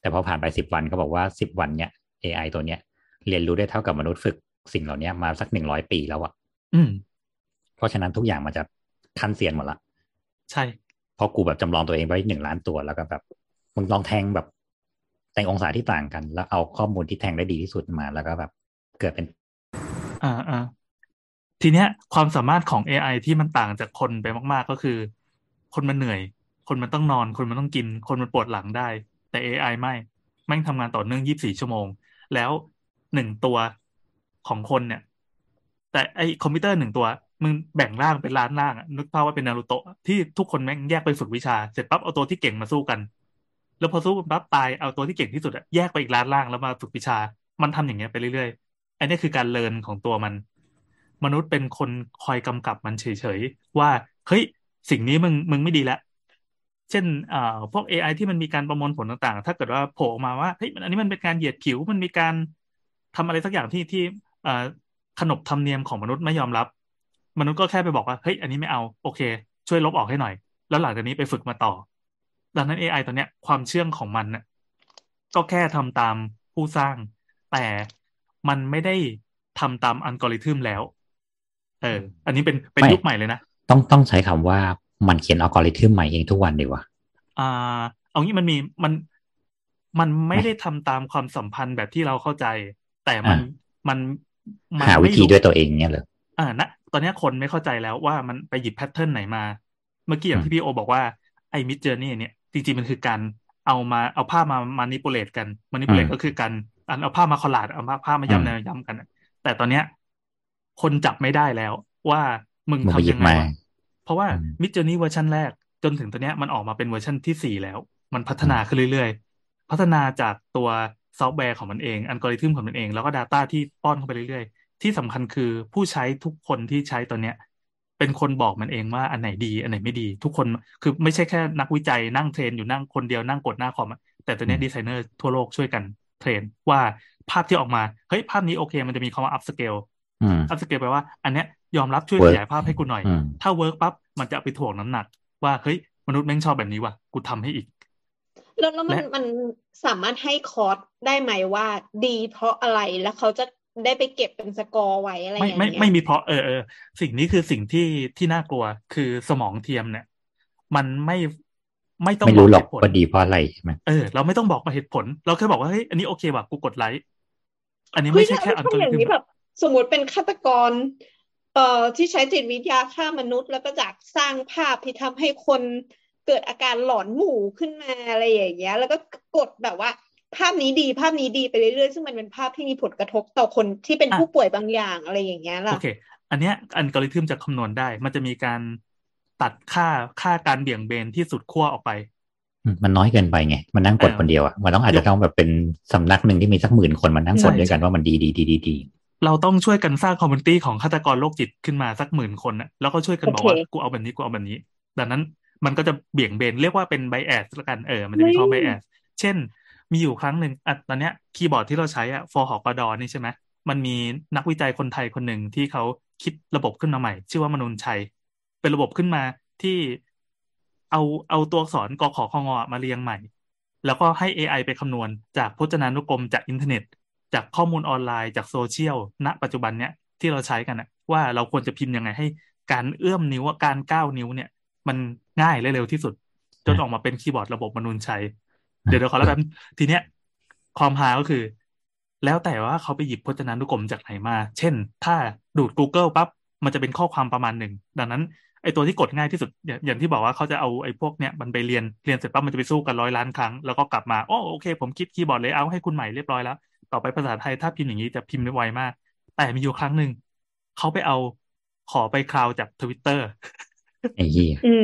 แต่พอผ่านไปสิบวันก็บอกว่าสิบวันเนี้ย AI ตัวเนี้ยเรียนรู้ได้เท่ากับมนุษย์ฝึกสิ่งเหล่านี้มาสักหนึ่งร้อยปีแล้วอะอืมเพราะฉะนั้นทุกอย่างมันจะขั้นเซียนหมดละ ใช่เพราะกูแบบจำลองตัวเองไว้หนึ่งล้านตัวแล้วก็แบบมึงลองแทงแบบแต่งองศาที่ต่างกัน แล้วเอาข้อมูลที่แทงได้ดีที่สุดมาแล้วก็แบบเกิดเป็น อ่าอ่าทีเนี้ยความสามารถของ AI ที่มันต่างจากคนไปมาก ๆ ก็คือ คนมันเหนื่อย คนมันต้องนอน คนมันต้องกิน คนมันปวดหลังได้ แต่ AI ไม่แม่งทำงานต่อเนื่อง24ชั่วโมง แล้วหนึ่งตัวของคนเนี่ย แต่ไอคอมพิวเตอร์หนึ่งตัว มึงแบ่งร่างเป็นล้านร่างอะนึกภาพว่าเป็นนารูโตะที่ทุกคนแม่งแยกไปฝึกวิชา เสร็จปั๊บเอาตัวที่เก่งมาสู้กัน แล้วพอสู้ปั๊บตายเอาตัวที่เก่งที่สุดอะแยกไปอีกล้านร่างแล้วมาฝึกวิชา มันทำอย่างเงี้ยไปเรื่อยๆ อันนี้คือการเรียนของตัวมัน มนุษย์เป็นคนคอยกำกับมันเฉยๆว่าเฮ้ยสิ่งนี้มึงมึงไม่ดีแล้วเช่นเอ่าพวก AI ที่มันมีการประมวลผลต่างๆ ถ้าเกิดว่าโผล่ออกมาว่าเฮ้ยอันนี้มันเป็นการเหยียดผิวมันมีการทำอะไรสักอย่างที่ที่อ่าขนบธรรมเนียมของมนุษย์ไม่ยอมรับ มนุษย์ก็แค่ไปบอกว่าเฮ้ยอันนี้ไม่เอาโอเค ช่วยลบออกให้หน่อย แล้วหลังจากนี้ไปฝึกมาต่อ ดังนั้น AI ตัวเนี้ยความเชื่องของมันน่ะก็แค่ทำตามผู้สร้าง แต่มันไม่ได้ทำตามอัลกอริทึมแล้ว เออ อันนี้เป็นเป็นไม่ยุคใหม่เลยนะ ต้องต้องใช้คำว่ามันเขียนอัลกอริทึมใหม่เองทุกวันดีกว่าอ่า เอางี้มันมีมันมันไม่ได้ทำตามความสัมพันธ์แบบที่เราเข้าใจ แต่มันอะมันมันหาวิไม่ธีรู้ด้วยตัวเองเนี่ยเหรออ่านะ ตอนเนี้ยคนไม่เข้าใจแล้วว่ามันไปหยิบแพทเทิร์นไหนมา เมื่อกี้อย่างอืมที่พี่โอบอกว่าไอ้มิดเจอร์นี่เนี่ย จริงๆมันคือการเอามาเอาภาพมามานิ p ุเลตกันมานิ p ุเลตอืมก็คือการอันเอาภาพมาคอลลาดเอาภาพมาอืมย้ำแนวย้ำกันอะแต่ตอนเนี้ย คนจับไม่ได้แล้วว่ามึงมึงไปทำหยิยับงไงมาวะเพราะว่าอืม Midjourney เวอร์ชันแรก จนถึงตัวเนี้ยมันออกมาเป็นเวอร์ชันที่สี่แล้ว มันพัฒนาขึ้นเรื่อยๆ พัฒนาจากตัวซอฟต์แวร์ของมันเอง อัลกอริทึมของมันเอง แล้วก็ Data ที่ป้อนเข้าไปเรื่อยๆ ที่สำคัญคือผู้ใช้ทุกคนที่ใช้ตัวเนี้ย เป็นคนบอกมันเองว่าอันไหนดี อันไหนไม่ดี ทุกคนคือไม่ใช่แค่นักวิจัยนั่ง train อยู่นั่งคนเดียวนั่งกดหน้าคอมอะแต่ตัวเนี้ยอืมดีไซเนอร์ทั่วโลกช่วยกันtrain ว่าภาพที่ออกมาเฮ้ยภาพนี้โอเค มันจะมีคำว่า upscale อืม upscale แปลว่าอันเนี้ยยอมรับช่วย Work ขยายภาพให้กูหน่อยอืมถ้า work ปั๊บมันจะเอาไปถ่วงน้ำหนัก ว่าเฮ้ยมนุษย์แม่งชอบแบบนี้ว่ะกูทำให้อีกแล้วแล้วมันและมันสามารถให้ cause ได้ไหมว่าดีเพราะอะไรแล้วเขาจะ ได้ไปเก็บเป็นสกอร์ไว้อะไรอย่างเงี้ยไม่ไม่ไม่มีเพราะเออเออสิ่งนี้คือสิ่งที่ที่น่ากลัวคือสมองเทียมเนี่ย มันไม่ไม่ต้องไม่บอรู้กหรเหอกตุผลว่าดีเพราะอะไรใช่ไหมเออเราไม่ต้องบอกมาเหตุผล เราแค่บอกว่าเฮ้ยอันนี้โอเคว่ะกูกดไลค์อันนี้เฮ้ไม่ยใช่ถ้าแค่อัลกอถ้าอริย่างทึมนี้แบบสมมติเป็นฆาตกร เอ่อที่ใช้จิตวิทยาฆ่ามนุษย์ แล้วก็จากสร้างภาพที่ทำให้คนเกิดอาการหลอนหมู่ขึ้นมาอะไรอย่างเงี้ย แล้วก็กดแบบว่า ภาพนี้ดีภาพนี้ดีไปเรื่อยๆ ซึ่งมันเป็นภาพที่มีผลกระทบต่อคนที่เป็นอะผู้ป่วยบางอย่างอะไรอย่างเงี้ยโอล่ะเค อันเนี้ยอัลกอริทึมจะคำนวณได้ มันจะมีการตัดค่าค่าการเบี่ยงเบนที่สุดขั้วออกไปอืมมันน้อยเกินไปไง มันนั่งกดเออคนเดียวอะมันต้องอาจยจะกต้องแบบเป็นสำนักหนึ่งที่มีสักหมื่นคนมานั่งกดด้วยกันใช่ว่ามันดีดีดีดีดีเราต้องช่วยกันสร้าง community ของฆาตกรโรคจิตขึ้นมาสักหมื่นคนน่ะแล้วก็ช่วยกันโอบอกว่าโอเคกูเอาแบบนี้กูเอาแบบนี้ ดังนั้นมันก็จะเบี่ยงเบนเรียกว่าเป็น bias ละกันเออ มันจะมีข้อ bias เช่น มีอยู่ครั้งหนึ่งอะตอนเนี้ยคีย์บอร์ดที่เราใช้อะฟอหอกอดอนี่ใช่ไหมมันมีนักวิจัยคนไทยคนหนึ่งที่เขาคิดระบบขึ้นมาใหม่ ชื่อว่ามนูญชัย เป็นระบบขึ้นมาที่เอาเอาตัวอักษรกขอคงอมาเรียงใหม่ แล้วก็ให้ AI ไปคำนวณจากพจนานุกรมจากอินเทอร์เน็ต จากข้อมูลออนไลน์จากโซเชียลณปัจจุบันเนี้ยที่เราใช้กันนะว่าเราควรจะพิมพ์ยังไงให้การเอื้อมนิ้วการก้าวนิ้วเนี่ย มันง่ายและเร็วที่สุด จนออกมาเป็นคีย์บอร์ดระบบมนูญชัย เดี๋ยวเดี๋ยวขอแล้วกันทีเนี้ยความฮาก็คือ แล้วแต่ว่าเขาไปหยิบพจนานุกรมจากไหนมา เช่น ถ้าดูด Google ปั๊บมันจะเป็นข้อความประมาณหนึ่ง ดังนั้นไอตัวที่กดง่ายที่สุด อย่างอย่างที่บอกว่าเขาจะเอาไอพวกเนี้ยมันไปเรียนเรียนเสร็จปั๊บมันจะไปสู้กันร้อยล้านครั้งแล้วก็กลับมาอ๋อโอเค ผมคิดคีย์บอร์ดเลยเอาให้คุณใหม่เรียบร้อยแล้ว ต่อไปภาษาไทยถ้าพิมพ์อย่างนี้จะพิมพ์ได้ไวมาก แต่มีอยู่ครั้งหนึ่งเขาไปเอาขอไปคราวจากทวิตเตอร์ไอ้เหี้ยอื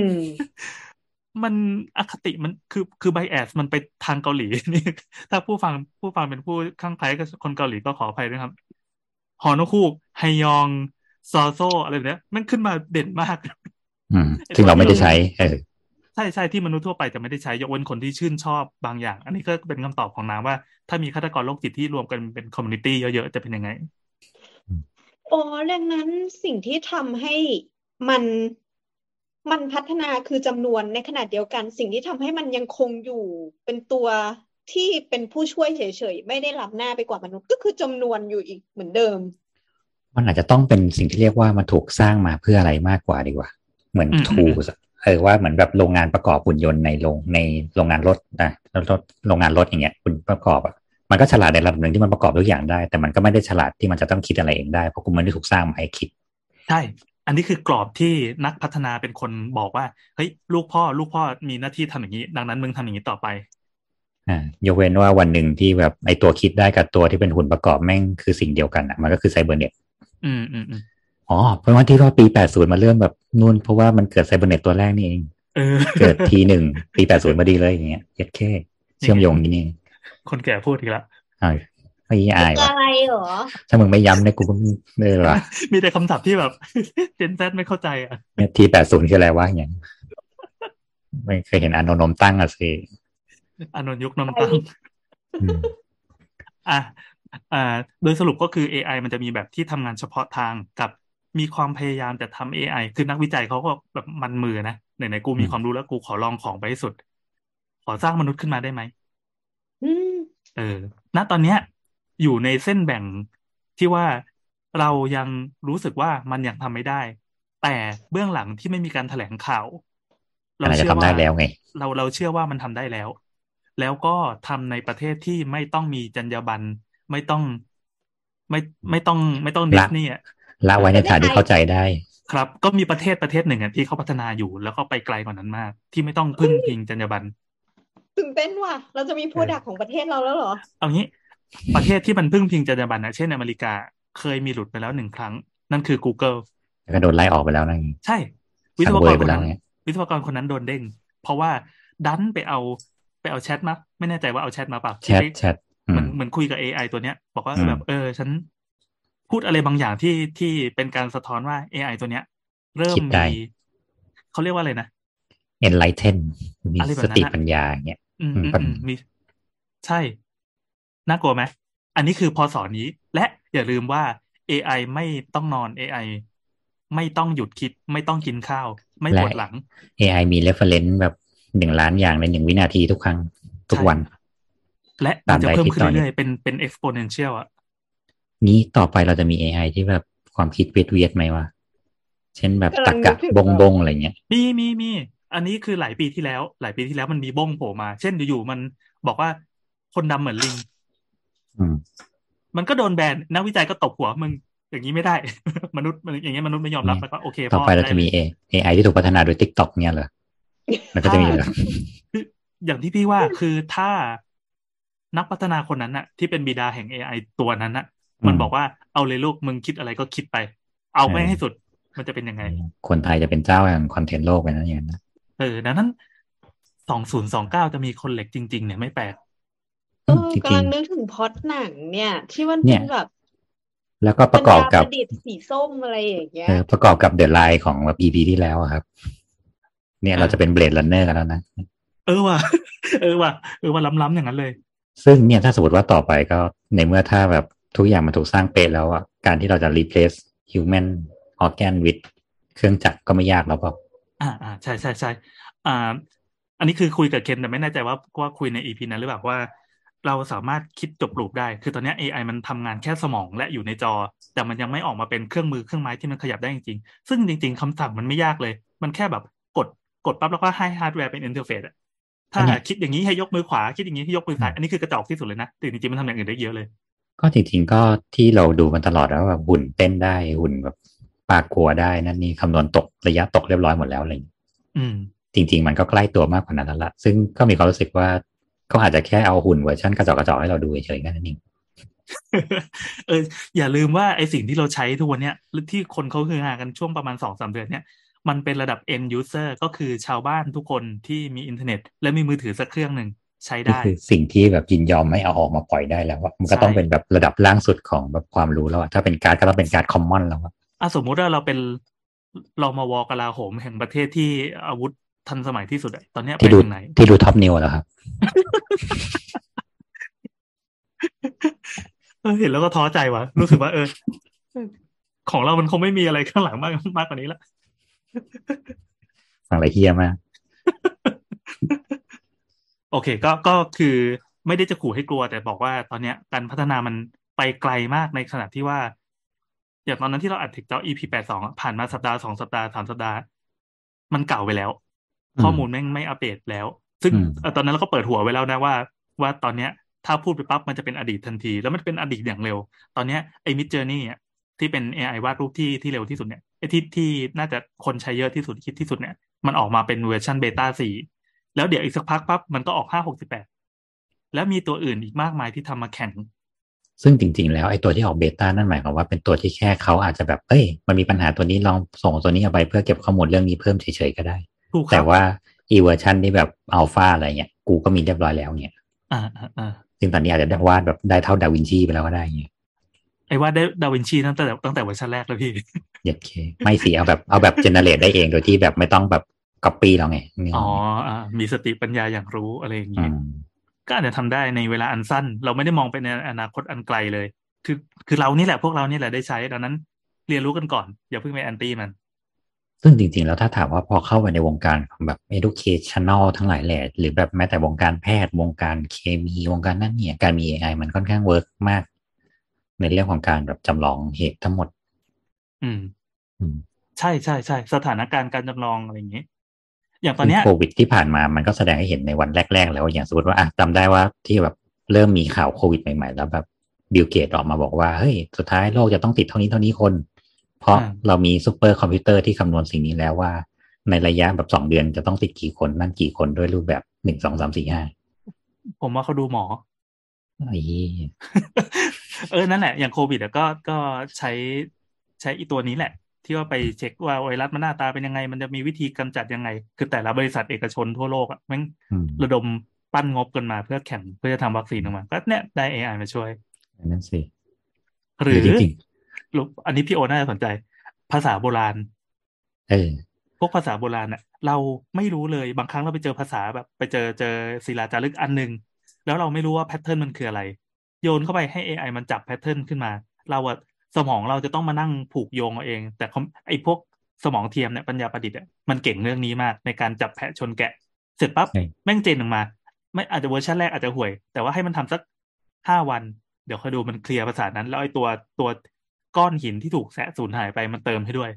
มมันอคติมันคือคือไบแอสมันไปทางเกาหลีนี่ถ้าผู้ฟังผู้ฟังเป็นผู้ข้างใกล้กับคนเกาหลีก็ขออภัยด้วยครับฮอนกคูกไฮยองซอโซอะไรแบบเนี้ยมันขึ้นมาเด่นมากอืมซึ่งเราไม่ได้ใช้ เออใช่ใช่ที่มนุษย์ทั่วไปจะไม่ได้ใช้ยกเว้นคนที่ชื่นชอบบางอย่าง อันนี้ก็เป็นคำตอบของนางว่า ถ้ามีฆาตกรโรคจิตที่รวมกันเป็น community เยอะๆ จะเป็นยังไงอ๋อดังนั้นสิ่งที่ทำให้มัน มันพัฒนาคือจำนวนในขณะเดียวกัน สิ่งที่ทำให้มันยังคงอยู่เป็นตัวที่เป็นผู้ช่วยเฉยๆ ไม่ได้ล้ำหน้าไปกว่ามนุษย์ก็คือจำนวนอยู่อีกเหมือนเดิม มันอาจจะต้องเป็นสิ่งที่เรียกว่ามันถูกสร้างมาเพื่ออะไรมากกว่าดีกว่า เหมือนอืมทูเออว่าเหมือนแบบโรงงานประกอบหุ่นยนต์ในโรงในโรงงานรถนะรถโรงงานรถอย่างเงี้ยคุณประกอบอะมันก็ฉลาดในระดับหนึ่งที่มันประกอบทุกอย่างได้ แต่มันก็ไม่ได้ฉลาดที่มันจะต้องคิดอะไรเองได้เพราะคุณมันได้ถูกสร้างมาให้คิด ใช่ อันนี้คือกรอบที่นักพัฒนาเป็นคนบอกว่าเฮ้ยลูกพ่อ ลูกพ่อมีหน้าที่ทำอย่างนี้ ดังนั้นมึงทำอย่างนี้ต่อไปอ่ายกเว้นว่าวันหนึ่งที่แบบไอตัวคิดได้กับตัวที่เป็นหุ่นประกอบแม่งคือสิ่งเดียวกันอะมันก็คือไซเบอร์เน็ตอืมอืมอืมอ๋อเพราะว่าที่ว่าปี80มาเริ่มแบบนู่นเพราะว่ามันเกิดไซเบอร์เน็ตตัวแรกนี่เองเออเกิดทีหนึ่งปี80มาดีเลยอย่างเงี้ยเย็ดแค่เชื่อมโยงอย่างนี้นี่คนแก่พูดอีกแล้วอ้าว ไม่อายอะว่ะไรเหรอถ้ามึงไม่ย้ำเนี่ยกูก็ไม่ได้หรอมีแต่คำศัพท์ที่แบบเจนแซไม่เข้าใจอะเนี่ยที80คืออะไรวะอย่างไม่เคยเห็นอานนมตั้งอะสิอานนท์ยุคนมตั้งอืมอะอ่า โดยสรุปก็คือ AI มันจะมีแบบที่ทำงานเฉพาะทางกับมีความพยายามจะทำ AI คือนักวิจัยเขาก็แบบมันมือนะไหนๆกูมีความรู้แล้วกูขอลองของไปให้สุด ขอสร้างมนุษย์ขึ้นมาได้ไหมอืมเออ ณ ตอนเนี้ย อยู่ในเส้นแบ่งที่ว่าเรายังรู้สึกว่ามันยังทำไม่ได้ แต่เบื้องหลังที่ไม่มีการแถลงข่าวมันอาจจะทำได้แล้วไงเราเราเชื่อว่ามันทำได้แล้ว แล้วก็ทำในประเทศที่ไม่ต้องมีจรรยาบรรณไม่ต้องไม่ไม่ต้องไม่ต้องดิสนีย์อะละไว้ในฐานที่เข้าใจได้ ครับ ก็มีประเทศประเทศหนึ่งอะที่เขาพัฒนาอยู่แล้วก็ไปไกลกว่านั้นมาก ที่ไม่ต้องพึ่งพิงจรรยาบรรณตื่นเต้นว่ะ เราจะมีโปรดักของประเทศเราแล้วเหรอ เอางี้ ประเทศที่มันพึ่งพิงจรรยาบรรณนะเช่นอเมริกาเคยมีหลุดไปแล้วหนึ่งครั้ง นั่นคือ Google แล้วก็โดนไล่ออกไปแล้วนั่นใช่ วิศสังวเวกยรไปคนแล้วนั้นไงวิศวกรคนนั้นโดนเด้ง เพราะว่าดันไปเอาไปเอาแชทมาไม่แน่ใจว่าเอาแชทมาเปล่าแชที่ทไปแชทอืเหมือนมเหมือนคุยกับ AI ตัวเนี้ย บอกว่าอืมแบบเออ ฉันพูดอะไรบางอย่างที่ที่เป็นการสะท้อนว่า AI ตัวเนี้ย เริ่มคิดได้มีเขาเรียกว่าอะไรนะ enlighten มีอะไรแบบสนั้นติอะปัญญาอย่างเงี้ยอืมอืมอืมปัญอืมมีใช่ น่ากลัวไหมอันนี้คือพอสอนนี้ และอย่าลืมว่า AI ไม่ต้องนอน AI ไม่ต้องหยุดคิด ไม่ต้องกินข้าว ไม่ปวดหลัง AI มี reference แบบหนึ่งล้านอย่างในหนึ่งวินาทีทุกครั้งทุกวัน และมันจะตามใดเพิ่มที่ขึ้นตอนนี้เรื่อยๆเป็นเป็น exponential อะนี้ต่อไปเราจะมี AI ที่แบบความคิดเวียดเวียดๆไหมวะเช่นแบบกำตลัรงรนึกะกถึงบงแบบบงอะไรเงี้ยมีมีมีอันนี้คือหลายปีที่แล้ว หลายปีที่แล้วมันมีบ้งโผล่มา เช่นอยู่ๆมันบอกว่าคนดำเหมือนลิงอื มมันก็โดนแบนนักวิจัยก็ตบหัวมึงอย่างนี้ไม่ได้ มนุษย์มันอย่างเงี้ยมนุษย์ไม่ยอมรับแล้วก็โอเคต่อพ่อไปเราด้จะมีลย AI ที่ถูกพัฒนาโดย TikTok เนี่ยเหรอมันก็จะมีแบบคืออย่างที่พี่ว่าคือถ้านักพัฒนาคนนั้นน่ะที่เป็นบิดาแห่ง AI ตัวนั้นน่ะมันอืมบอกว่าเอาเลยลูกมึงคิดอะไรก็คิดไป เอาไม่เออให้สุดมันจะเป็นยังไง คนไทยจะเป็นเจ้าแห่ง content โลกไปนะอย่างนั้นนะเออดังนั้นสองศูนย์สองเก้าจะมีคนเหล็กจริง ๆ เนี่ยไม่แปลก เออจริง อืมกำลังนึกถึงพล็อตหนังเนี่ย ที่มันเป็ยนแบบเนี่ยๆแล้วก็ประกอบกับปัญญาประดิษฐ์สีส้มอะไรอย่างเงี้ยเออประกอบกับเด e l ไลน์ของแบบ EP ที่แล้วอะครับ เนี่ยเราจะเป็นเบ d ด r ันเนอร์กันแล้วนะเออว่ะเออว่ะเออว่าล้ำๆอย่างนั้นเลย ซึ่งเนี่ยถ้าสมมติว่าต่อไปก็ในเมื่อถ้าแบบทุกอย่างมันถูกสร้างเป๊ะแล้วอะการที่เราจะ replace human organ with เครื่องจักรก็ไม่ยากแล้วเปล่าอ่าอ่าใช่ใช่ใช่อ่า อันนี้คือคุยกับเคนแต่ไม่แน่ใจว่าว่าคุยในอีพีนั้นหรือเปล่าว่า เราสามารถคิดจบลูปได้ คือตอนเนี้ย AI มันทำงานแค่สมองและอยู่ในจอ แต่มันยังไม่ออกมาเป็นเครื่องมือเครื่องไม้ที่มันขยับได้จริงๆ ซึ่งจริง ๆคำสั่งมันไม่ยากเลย มันแค่แบบกดกดปั๊บแล้วก็ให้ฮาร์ดแวร์เป็น interface อะถ้าอันเนี้ยคิดอย่างนี้ให้ยกมือขวา คิดอย่างนี้ให้ยกมือซ้าย อันนี้คือกระจอกที่สุดเลยนะ แต่จริงๆ มันทำอย่างอื่นได้เยอะเลย ก็จริงๆ ก็ที่เราดูมันตลอดแล้วแบบหุ่นเต้นได้หุ่นแบบ parkour ได้นั่นนี่คำนวณตกระยะตกเรียบร้อยหมดแล้วอะไรอย่างเงี้ยอืมจริง ๆ มันก็ใกล้ตัวมากกว่านั้นแล้วละซึ่งก็มีความรู้สึกว่า เขาอาจจะแค่เอาหุ่นเวอร์ชันกระจอกกระจอกให้เราดูเฉยๆแค่นั้นเองเอออย่าลืมว่าไอ้สิ่งที่เราใช้ทุกวันเนี้ยหรือที่คนเขาฮือฮากันช่วงประมาณสองสามเดือนเนี้ยมันเป็นระดับ end user ก็คือชาวบ้านทุกคนที่มีอินเทอร์เน็ต และมีมือถือสักเครื่องหนึ่งใช้นี่ได้คือสิ่งที่แบบยินยอมไม่เอาออกมาปล่อยได้แล้วอะมันก็ต้องใช่เป็นแบบระดับล่างสุดของแบบความรู้แล้วอะถ้าเป็นการ์ดก็ต้องเป็นการ์ด common แล้วอะอะสมมุติว่าเราเป็นรอมอวอกลาโหมแห่งประเทศที่อาวุธ ทันสมัยที่สุดอะตอนเนี้ยไปที่ดูถึงไหนที่ดูท็อปนิวแล้วครับเออเห็นแล้วก็ท้อใจว่ะ รู้สึกว่า เออ ของเรามันคงไม่มีอะไรข้างหลังมากมากกว่านี้ละฟังอะไรเฮี้ยมาก โอเค ก็ก็คือไม่ได้จะขู่ให้กลัว แต่บอกว่าตอนเนี้ย การพัฒนามันไปไกลมากในขณะที่ว่า อย่างตอนนั้นที่เราอัดถึกเจ้า EP แปดสองผ่านมาสัปดาห์สองสัปดาห์สามสัปดาห์ มันเก่าไปแล้วอืม ข้อมูลแม่งไม่อัปเดตแล้ว ซึ่งอืมเอ่อตอนนั้นเราก็เปิดหัวไว้แล้วนะว่า ว่าตอนเนี้ยถ้าพูดไปปั๊บมันจะเป็นอดีตทันที แล้วมันเป็นอดีตอย่างเร็ว ตอนเนี้ยไอ้ Midjourney เนี่ยที่เป็น AI วาดรูปที่ที่เร็วที่สุดเนี่ยไอ้ที่ที่น่าจะคนใช้เยอะที่สุดฮิตที่สุดเนี่ย มันออกมาเป็นเวอร์ชัน beta สี่แล้วเดี๋ยวอีกสักพักปั๊บมันก็ออกห้าหกสิบแปดแล้วมีตัวอื่นอีกมากมายที่ทำมาแข่ง ซึ่งจริง ๆ แล้วไอ้ตัวที่ออก beta นั่นหมายความว่าเป็นตัวที่แค่เขาอาจจะแบบเอ้ย มันมีปัญหาตัวนี้ลองส่งตัวนี้เอาไปเพื่อเก็บข้อมูลเรื่องนี้เพิ่มเฉยๆก็ได้ ถูกคแต่ว่าอีเวอร์ชันที่แบบอัลฟาอะไรเงี้ยกูก็มีเรียบร้อยแล้วเนี่ยอ่าอ่าอ่าซึ่งตอนนี้อาจจะได้วาดแบบได้เท่าดาวินชีไปแล้วก็ได้เงี้ยไอ้ว่าได้ดาวินชีตั้งแต่ตั้งแต่เวอร์ชันแรกแล้วพี่เย็ดเข้ ไม่สิเอาแบบเอาแบบ generate ได้เองโดยที่แบบไม่ต้องแบบก๊อปปี้แล้วไงอ๋อนึกออกไหมอ่ามีสติปัญญาอย่างรู้อะไรอย่างอืนี้อืมก็อาจจะทำได้ในเวลาอันสั้น เราไม่ได้มองไปในอนาคตอันไกลเลย คือคือเรานี่แหละพวกเรานี่แหละได้ใช้ดังนั้น เรียนรู้กันก่อน อย่าเพิ่งไปแอนตี้มัน ซึ่งจริง ๆ แล้วถ้าถามว่าพอเข้าไปในวงการของแบบ educational ทั้งหลายแหล่หรือแบบแม้แต่วงการแพทย์ วงการเคมีวงการนั่นเนี่ยการมี AI มันค่อนข้าง work มาก ในเรื่องของการแบบจำลองเหตุทั้งหมดอืมอืม ใช่ใช่ใช่สถานการณ์การจำลองอะไรอย่างนี้ อย่างตอนเนี้ยโควิดที่ผ่านมามันก็แสดงให้เห็นในวันแรก ๆ แล้วอย่างสมมติว่าอะจำได้ว่าที่แบบเริ่มมีข่าวโควิดใหม่ ๆ แล้วแบบบิลเกตส์ออกมาบอกว่าเฮ้ยสุดท้ายโลกจะต้องติดเท่านี้เท่านี้คน เพราะอ่าเรามีซูเปอร์คอมพิวเตอร์ที่คำนวณสิ่งนี้แล้วว่า ในระยะแบบสองเดือนจะต้องติดกี่คนนั่นกี่คนด้วยรูปแบบหนึ่งสองสามสี่ห้าผมว่าเขาดูหมอไอ้เหี้ยเออนั่นแหละ อย่างโควิดอะก็ก็ใช้ใช้อีตัวนี้แหละ ที่ว่าไปเช็คว่าไวรัสมันหน้าตาเป็นยังไง มันจะมีวิธีกำจัดยังไง คือแต่ละบริษัทเอกชนทั่วโลกอะแม่งอืมระดมปั้นงบกันมาเพื่อแข่งเพื่อจะทำวัคซีนออกมา ก็เนี่ยได้ AI มาช่วยอันนั่นสิหรือจริงหรื ออันนี้พี่โอน่าจะสนใจ ภาษาโบราณๆเออพวกภาษาโบราณน่ะเราไม่รู้เลยบางครั้งเราไปเจอภาษาแบบ ไปเจอเจอศิลาจารึกอันหนึ่งแล้วเราไม่รู้ว่า pattern มันคืออะไร โยนเข้าไปให้ AI มันจับ pattern ขึ้นมา เราอะสมองเราจะต้องมานั่งผูกโยงเอาเอง แต่คอมไอ้พวกสมองเทียมเนี่ยปัญญาประดิษฐ์อะมันเก่งเรื่องนี้มากในการจับแพะชนแกะ เสร็จปั๊บใช่แม่งเจนออกมา ไม่อาจจะเวอร์ชันแรกอาจจะห่วย แต่ว่าให้มันทำสักห้าวัน เดี๋ยวคอยดูมัน clear ภาษานั้น แล้วไอ้ตัวตัว ก้อนหินที่ถูกแซะสูญหายไปมันเติมให้ด้วย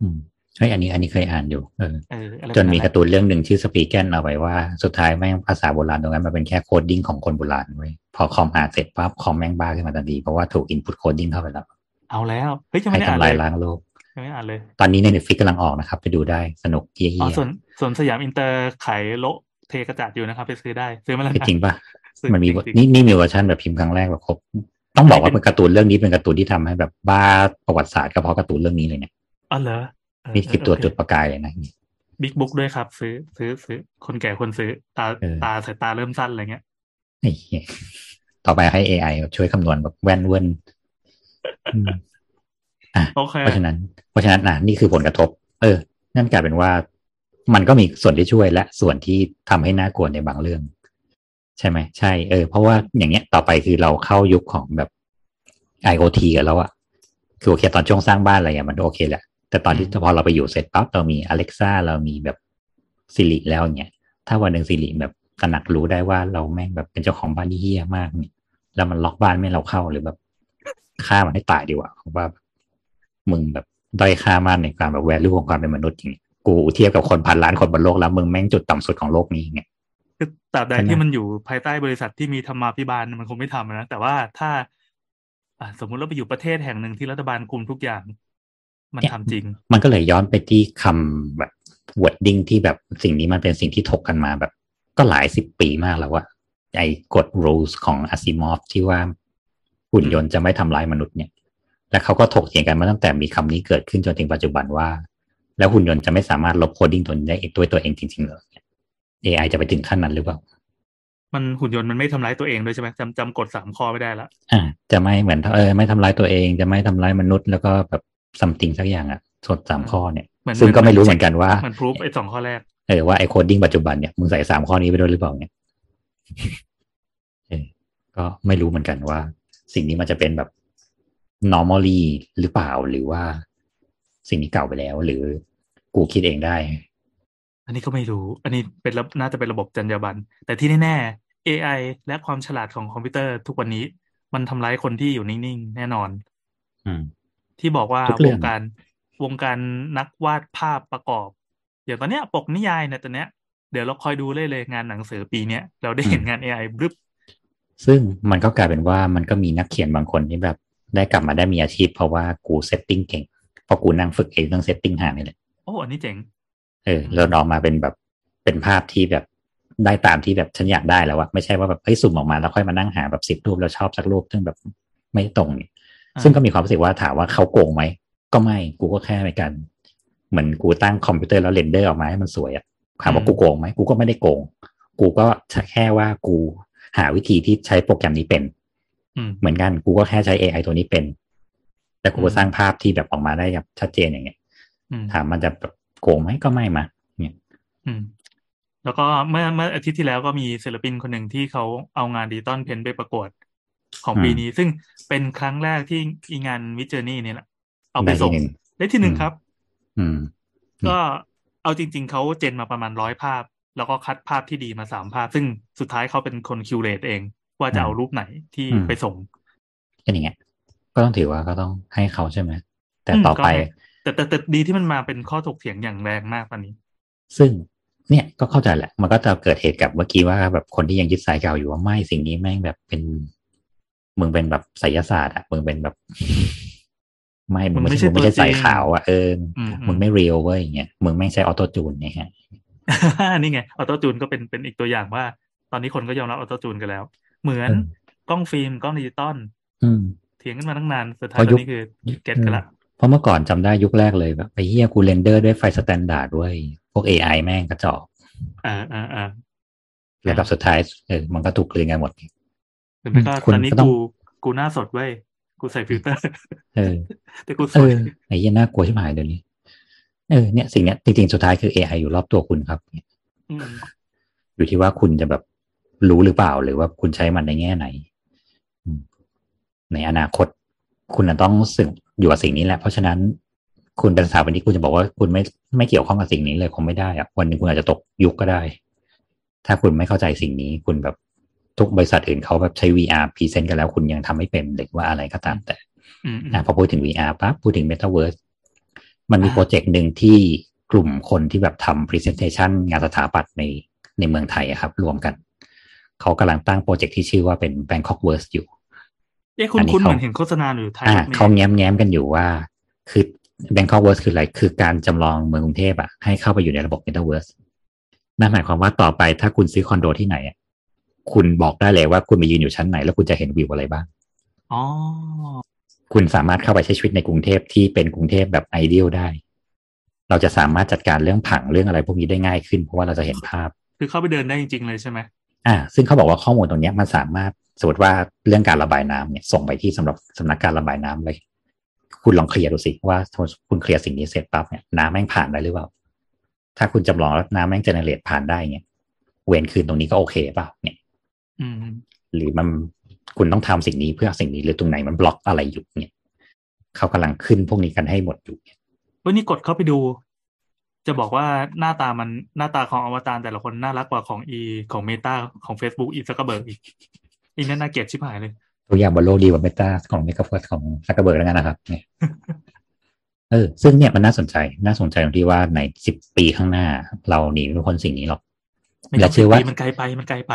อืมเฮ้ยอันนี้อันนี้เคยอ่านอยู่เออเอออะไรจนมีแบบการ์ตูนเรื่องหนึ่งชื่อ Spriggan เอาไว้ว่าสุดท้ายแม่งภาษาโบราณตรงนั้นมันเป็นแค่ coding ของคนโบราณเว้ยพอคอมอ่านเสร็จปั๊บคอมแม่งบ้าขึ้นมาทันทีเพราะว่าถูก input coding เข้าไปแล้ว เอาแล้วเฮ้ยยังให้ไม่ได้อ่านทำเลลายยล้างโลกยังไม่อ่านเลย ตอนนี้ใน Netflix กำลังออกนะครับ ไปดูได้สนุกเยี่ยอ๋อส่วนส่วนสยามอินเตอร์ขายโละเทกระจาดอยู่นะครับ ไปซื้อได้ซื้อมาแล้วๆนะจริงปะซื้อมันมีจริงๆนี่นี่มีเวอร์ชันแบบพิมพ์ครั้งแรกแบบครบ ต้องบอกว่าเป็นการ์ตูนเรื่องนี้เป็นการ์ตูนที่ทำให้แบบบ้าประวัติศาสตร์ก็เพราะการ์ตูนเรื่องนี้เลยเนี่ยอ๋อเหรอเนี่คือตัวโเจุดประกายเลยนะบิ๊กบุ๊กด้วยครับ ซื้อซื้อซื้อคนแก่คนซื้อตาเออตาสายตาเริ่มสั้นอะไรเงี้ยไอ้เหี้ยต่อไปให้ AI ช่วยคำนวณแบบแว่นเว้นอืมอะโอเคเพราะฉะนั้น เพราะฉะนั้นนะนี่คือผลกระทบ เออ นั่นกลายเป็นว่า มันก็มีส่วนที่ช่วยและส่วนที่ทำให้น่ากลัวในบางเรื่อง ใช่ไหมใช่เออเพราะว่าอย่างเงี้ยต่อไปคือเราเข้ายุคของแบบ IoT กันแล้วอะคือโอเคตอนช่วงสร้างบ้านอะไรอย่างมันโอเคแหละแต่ตอนที่พอเราไปอยู่เสร็จปั๊บเรามี Alexa เรามีแบบสิริแล้วอย่างเงี้ยถ้าวันหนึ่งสิริแบบตระหนักรู้ได้ว่าเราแม่งแบบเป็นเจ้าของบ้านที่เฮี้ยมากเนี่ยแล้วมันล็อกบ้านไม่ให้เราเข้าหรือแบบฆ่ามันให้ตายดีกว่าเพราะว่า มึงแบบด้อยค่ามากในการแบบแวลูของความเป็นมนุษย์อย่างเงี้ยกูเทียบกับคนพันล้านคนบนโลกแล้วมึงแม่งจุดต่ำสุดของโลกนี้ไงคือ ตราบใดใช่ไหมที่มันอยู่ภายใต้บริษัทที่มีธรรมาภิบาลมันคงไม่ทำนะแต่ว่าถ้าอะสมมุติเราไปอยู่ประเทศแห่งหนึ่งที่รัฐบาลคุมทุกอย่าง มันทำจริง มันก็เลยย้อนไปที่คำแบบ wording ที่แบบสิ่งนี้มันเป็นสิ่งที่ถกกันมาแบบ ก็หลายสิบปีมากแล้วว่าไอ้กฎ rules ของ Asimov ที่ว่าหุ่นยนต์จะไม่ทำร้ายมนุษย์เนี่ย และเขาก็ถกเถียงกันมาตั้งแต่มีคำนี้เกิดขึ้นจนถึงปัจจุบันว่า แล้วหุ่นยนต์จะไม่สามารถลบ coding ตัวนี้ได้เองด้วยตัวเองจริงๆเหรอ AI จะไปถึงขั้นนั้นหรือเปล่า มันหุ่นยนต์มันไม่ทำร้ายตัวเองด้วยใช่ไหมจำจำกฎสามข้อไม่ได้ละอ่า จะไม่เหมือนเออไม่ทำร้ายตัวเอง จะไม่ทำร้ายมนุษย์แล้วก็แบบซัมติงสักอย่างอะสดสามข้อเนี่ยเหมือนซึ่งก็ไม่รู้เหมือนกันว่ามันพรูฟไอ้สองข้อแรกเออว่าไอโคดดิ้งปัจจุบันเนี่ยมึงใส่สามข้อนี้ไปด้วยหรือเปล่าเนี่ยเออก็ไม่รู้เหมือนกันว่า สิ่งนี้มันจะเป็นแบบ normally หรือเปล่าหรือว่า สิ่งนี้เก่าไปแล้ว หรือกูคิดเองได้ อันนี้ก็ไม่รู้ อันนี้เป็นระน่าจะเป็นระบบจรรยาบรรณแต่ที่แน่ๆ AI และความฉลาดของคอมพิวเตอร์ทุกวันนี้มันทำร้ายคนที่อยู่นิ่งๆ แน่นอนอืมที่บอกว่าทุกเรื่องวงการวงการนักวาดภาพประกอบอย่างตอนเนี้ยปกนิยายเนี่ยตอนเนี้ยเดี๋ยวเราคอยดูเลยเลยงานหนังสือปีเนี้ยเราได้เห็นงาน AI บรึบซึ่งมันก็กลายเป็นว่ามันก็มีนักเขียนบางคนที่แบบได้กลับมาได้มีอาชีพเพราะว่ากู setting เก่งเพราะกูนั่งฝึกเองเรื่อง setting หานี่แหละโอ้อันนี้เจ๋ง เออเราออกมาเป็นแบบเป็นภาพที่แบบได้ตามที่แบบฉันอยากได้แล้วอะไม่ใช่ว่าแบบเฮ้ยสุ่มออกมาแล้วค่อยมานั่งหาแบบสิบรูปแล้วชอบสักรูปซึ่งแบบไม่ตรงเนี่ยอ่าซึ่งก็มีความรู้สึกว่าถามว่าเขาโกงไหมก็ไม่กูก็แค่ในการเหมือนกูตั้งคอมพิวเตอร์แล้ว render ออกมาให้มันสวยอะถามว่ากูโกงไหมกูก็ไม่ได้โกง กูก็แค่ว่ากูหาวิธีที่ใช้โปรแกรมนี้เป็นอืมเหมือนกันกูก็แค่ใช้ AI ตัวนี้เป็น แต่กูก็อืมสร้างภาพที่แบบออกมาได้แบบชัดเจนอย่างเงี้ยอืมถามมันจะแบบ โกงไหมก็ไม่มาเนี่ยอืมแล้วก็เมื่อเมื่ออาทิตย์ที่แล้วก็มีศิลปินคนหนึ่งที่เขาเอางานดิจิตอลเพนไปประกวดของอืมปีนี้ ซึ่งเป็นครั้งแรกที่อีงานวิจ o ร์นี่เนี่ยแหละเอาไปได้ที่ส่งหนึ่งได้ที่หนึ่งอืมครับ อืม ก็เอาจริง ๆเขาเจนมาประมาณร้อยภาพ แล้วก็คัดภาพที่ดีมาสามภาพ ซึ่งสุดท้ายเขาเป็นคน curate เอง ว่าจะเอารูปไหนที่อืมไปส่งแค่นี้ไงก็ต้องถือว่าก็ต้องให้เขาใช่ไหมแต่อืมต่อไปก็ให้ แต่แต่แต่ดีที่มันมาเป็นข้อถกเถียงอย่างแรงมากตอนนี้ ซึ่งเนี่ยก็เข้าใจแหละ มันก็จะเกิดเหตุกับเมื่อกี้ว่าแบบคนที่ยังยึดสายเก่าอยู่ว่าไม่สิ่งนี้แม่งแบบเป็นมึงเป็นแบบไสยศาสตร์อะมึงเป็นแบบ ไม่มึงไม่ใช่มึงไม่ใช่สายขาวอะเอออืมมึงไม่ real เว้ยอย่างเงี้ยมึงแม่งใช้ auto tune เนี่ยฮะนี่ไง auto tune ก็เป็นเป็นอีกตัวอย่างว่า ตอนนี้คนก็ยอมรับ auto tune กันแล้ว เหมือนเออกล้องฟิล์มกล้องดิจิตอลอืมเถียงกันมาตั้งนานสุดท้ายเพยราะตอนยุคนี้คือ get กันละ เพราะเมื่อก่อนจำได้ยุคแรกเลยแบบไปเฮียกู render ด้วยไฟ standard ด้วยพวก AI แม่งกระจอกอ่าอ่าอ่าแล้วแบบสุดท้ายเออมันก็ถูกกลืนกันหมดหรือไม่ก็คุณตอนนี้ก็ต้องกูกูหน้าสดเว้ยกูใส่ฟิลเตอร์เออ แต่กูสวยเออไอ้เหี้ยน่ากลัวชิบหายเดี๋ยวนี้เออเนี่ยสิ่งเนี้ยจริงๆ สุดท้ายคือ AI อยู่รอบตัวคุณครับมอยู่ที่ว่าคุณจะแบบรู้หรือเปล่าหรือว่าคุณใช้มันในแง่ไหนอืมในอนาคต คุณจะต้องสึก อยู่กับสิ่งนี้แหละ เพราะฉะนั้นคุณเป็นสถาปนิกคุณจะบอกว่าคุณไม่ไม่เกี่ยวข้องกับสิ่งนี้เลยคงไม่ได้อะวันหนึ่งคุณอาจจะตกยุคก็ได้ ถ้าคุณไม่เข้าใจสิ่งนี้ คุณแบบทุกบริษัทอื่นเขาแบบใช้ VR present กันแล้ว คุณยังทำไม่เป็นหรือว่าอะไรก็ตามแต่อืมอืมอะพอพูดถึง VR ปั๊บพูดถึง Metaverse มันมีอ่าโปรเจกต์หนึ่งที่กลุ่มคนที่แบบทำ Presentation งานสถาปัตย์ในในเมืองไทยอะครับ รวมกัน เขากำลังตั้งโปรเจกต์ที่ชื่อว่าเป็น Bangkok Verse อยู่ เอ๊ะคุณอันนี้คุณเขาเหมือนเห็นโฆษณาหรือไทยอ่ารถเมล์เขาแง้มแง้มๆกันอยู่ว่า คือ Bangkok Verse คืออะไร คือการจำลองเมืองกรุงเทพอะให้เข้าไปอยู่ในระบบ Metaverse นั่นหมายความว่าต่อไปถ้าคุณซื้อคอนโดที่ไหนอะคุณบอกได้เลยว่าคุณไปยืนอยู่ชั้นไหน แล้วคุณจะเห็นวิวอะไรบ้างอ๋อคุณสามารถเข้าไปใช้ชีวิตในกรุงเทพที่เป็นกรุงเทพแบบไอเดียลได้ เราจะสามารถจัดการเรื่องผังเรื่องอะไรพวกนี้ได้ง่ายขึ้นเพราะว่าเราจะเห็นภาพ คือเข้าไปเดินได้จริงๆเลยใช่ไหมอ่า ซึ่งเขาบอกว่าข้อมูลตรงเนี้ยมันสามารถ สมมติว่าเรื่องการระบายน้ำเนี่ยส่งไปที่สำหรับสำนักการระบายน้ำเลย คุณลองเคลียร์ดูสิว่าสมมติคุณเคลียร์สิ่งนี้เสร็จปั๊บเนี่ยน้ำแม่งผ่านได้หรือเปล่า ถ้าคุณจำลองแล้วน้ำแม่ง generate ผ่านได้เนี่ยเวนคืนตรงนี้ก็โอเคเปล่าเนี่ยอืมหรือมันคุณต้องทำสิ่งนี้เพื่อสิ่งนี้หรือตรงไหนมันบล็อกอะไรอยู่เนี่ยเขากำลังขึ้นพวกนี้กันให้หมดอยู่วันนี้กดเข้าไปดู จะบอกว่าหน้าตามันหน้าตาของอวตารแต่ละคนน่ารักกว่าของอีของ Meta ของ Facebook อีกสักเบิร์กอีก อีนั่นน่าเกลียดชิบหายเลย ตัวอย่างบนโลกดีกว่า Meta ของเมกาเฟิร์สของซักเกอร์เบิร์กแล้วกันนะครับเนี่ยเออซึ่งเนี่ยมันน่าสนใจน่าสนใจตรงที่ว่าในสิบปีข้างหน้า เราหนีไม่พ้นสิ่งนี้หรอกไม่และต้องเชื่อว่ามันไกลไปมันไกลไป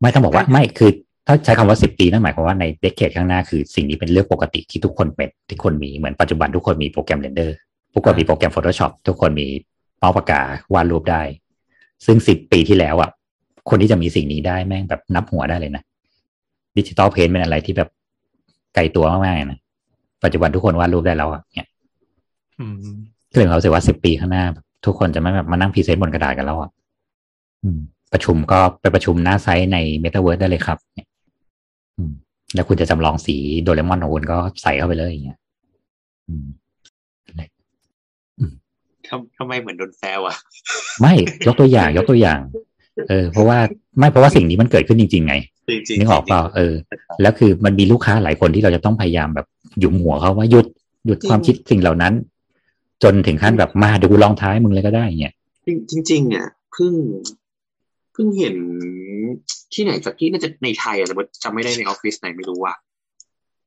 ไม่ต้องบอกว่าไม่คือ ถ้าใช้คำว่าสิบปีนั่นหมายความว่าใน decade ข้างหน้าคือสิ่งนี้เป็นเรื่องปกติที่ทุกคนเป็นทุกคนมีเหมือนปัจจุบันทุกคนมีโปรแกรม render ทุกคนมีโปรแกรม Photoshop ทุกคนมีเมาส์ปากกาวาดรูปได้ ซึ่งสิบปีที่แล้วอะคนที่จะมีสิ่งนี้ได้แม่งแบบนับหัวได้เลยนะ digital pen เป็นอะไรที่แบบไกลตัวมากๆนะปัจจุบันทุกคนวาดรูปได้แล้วอะเนี่ยอืมก็เลยเรารู้สึกว่าสิบปีข้างหน้า ทุกคนจะไม่แบบมานั่งพรีเซนต์บนกระดาษกันแล้วอะอืมประชุมก็ไปประชุมหน้าไซต์ใน m e t a เวิร์ได้เลยครับเนี่ยอืมแล้วคุณจะจำลองสีโดเรมอนของคุณก็ใส่เข้าไปเลยอย่างเงี้ยอืมทำทำไมเหมือนโดนแซวอะไม่ ยกตัวอย่าง ยกตัวอย่าง เออเพราะว่าไม่เพราะว่าสิ่งนี้มันเกิดขึ้นจริง ๆไงจริงจริงนึกออกเปล่าเออ แล้วคือมันมีลูกค้าหลายคนที่เราจะต้องพยายามแบบหยุมหัวเขาว่าหยุดหยุดความคิดสิ่งเหล่านั้น จนถึงขั้นแบบมาเดี๋ยวกูลองท้ายมึงเลยก็ได้อย่างเงี้ยจริงจริงๆอะเพิ่งเพิ่งเห็นที่ไหนสักที่น่าจะในไทยอะแต่ว่าจำไม่ได้ในออฟฟิศไหนไม่รู้ว่า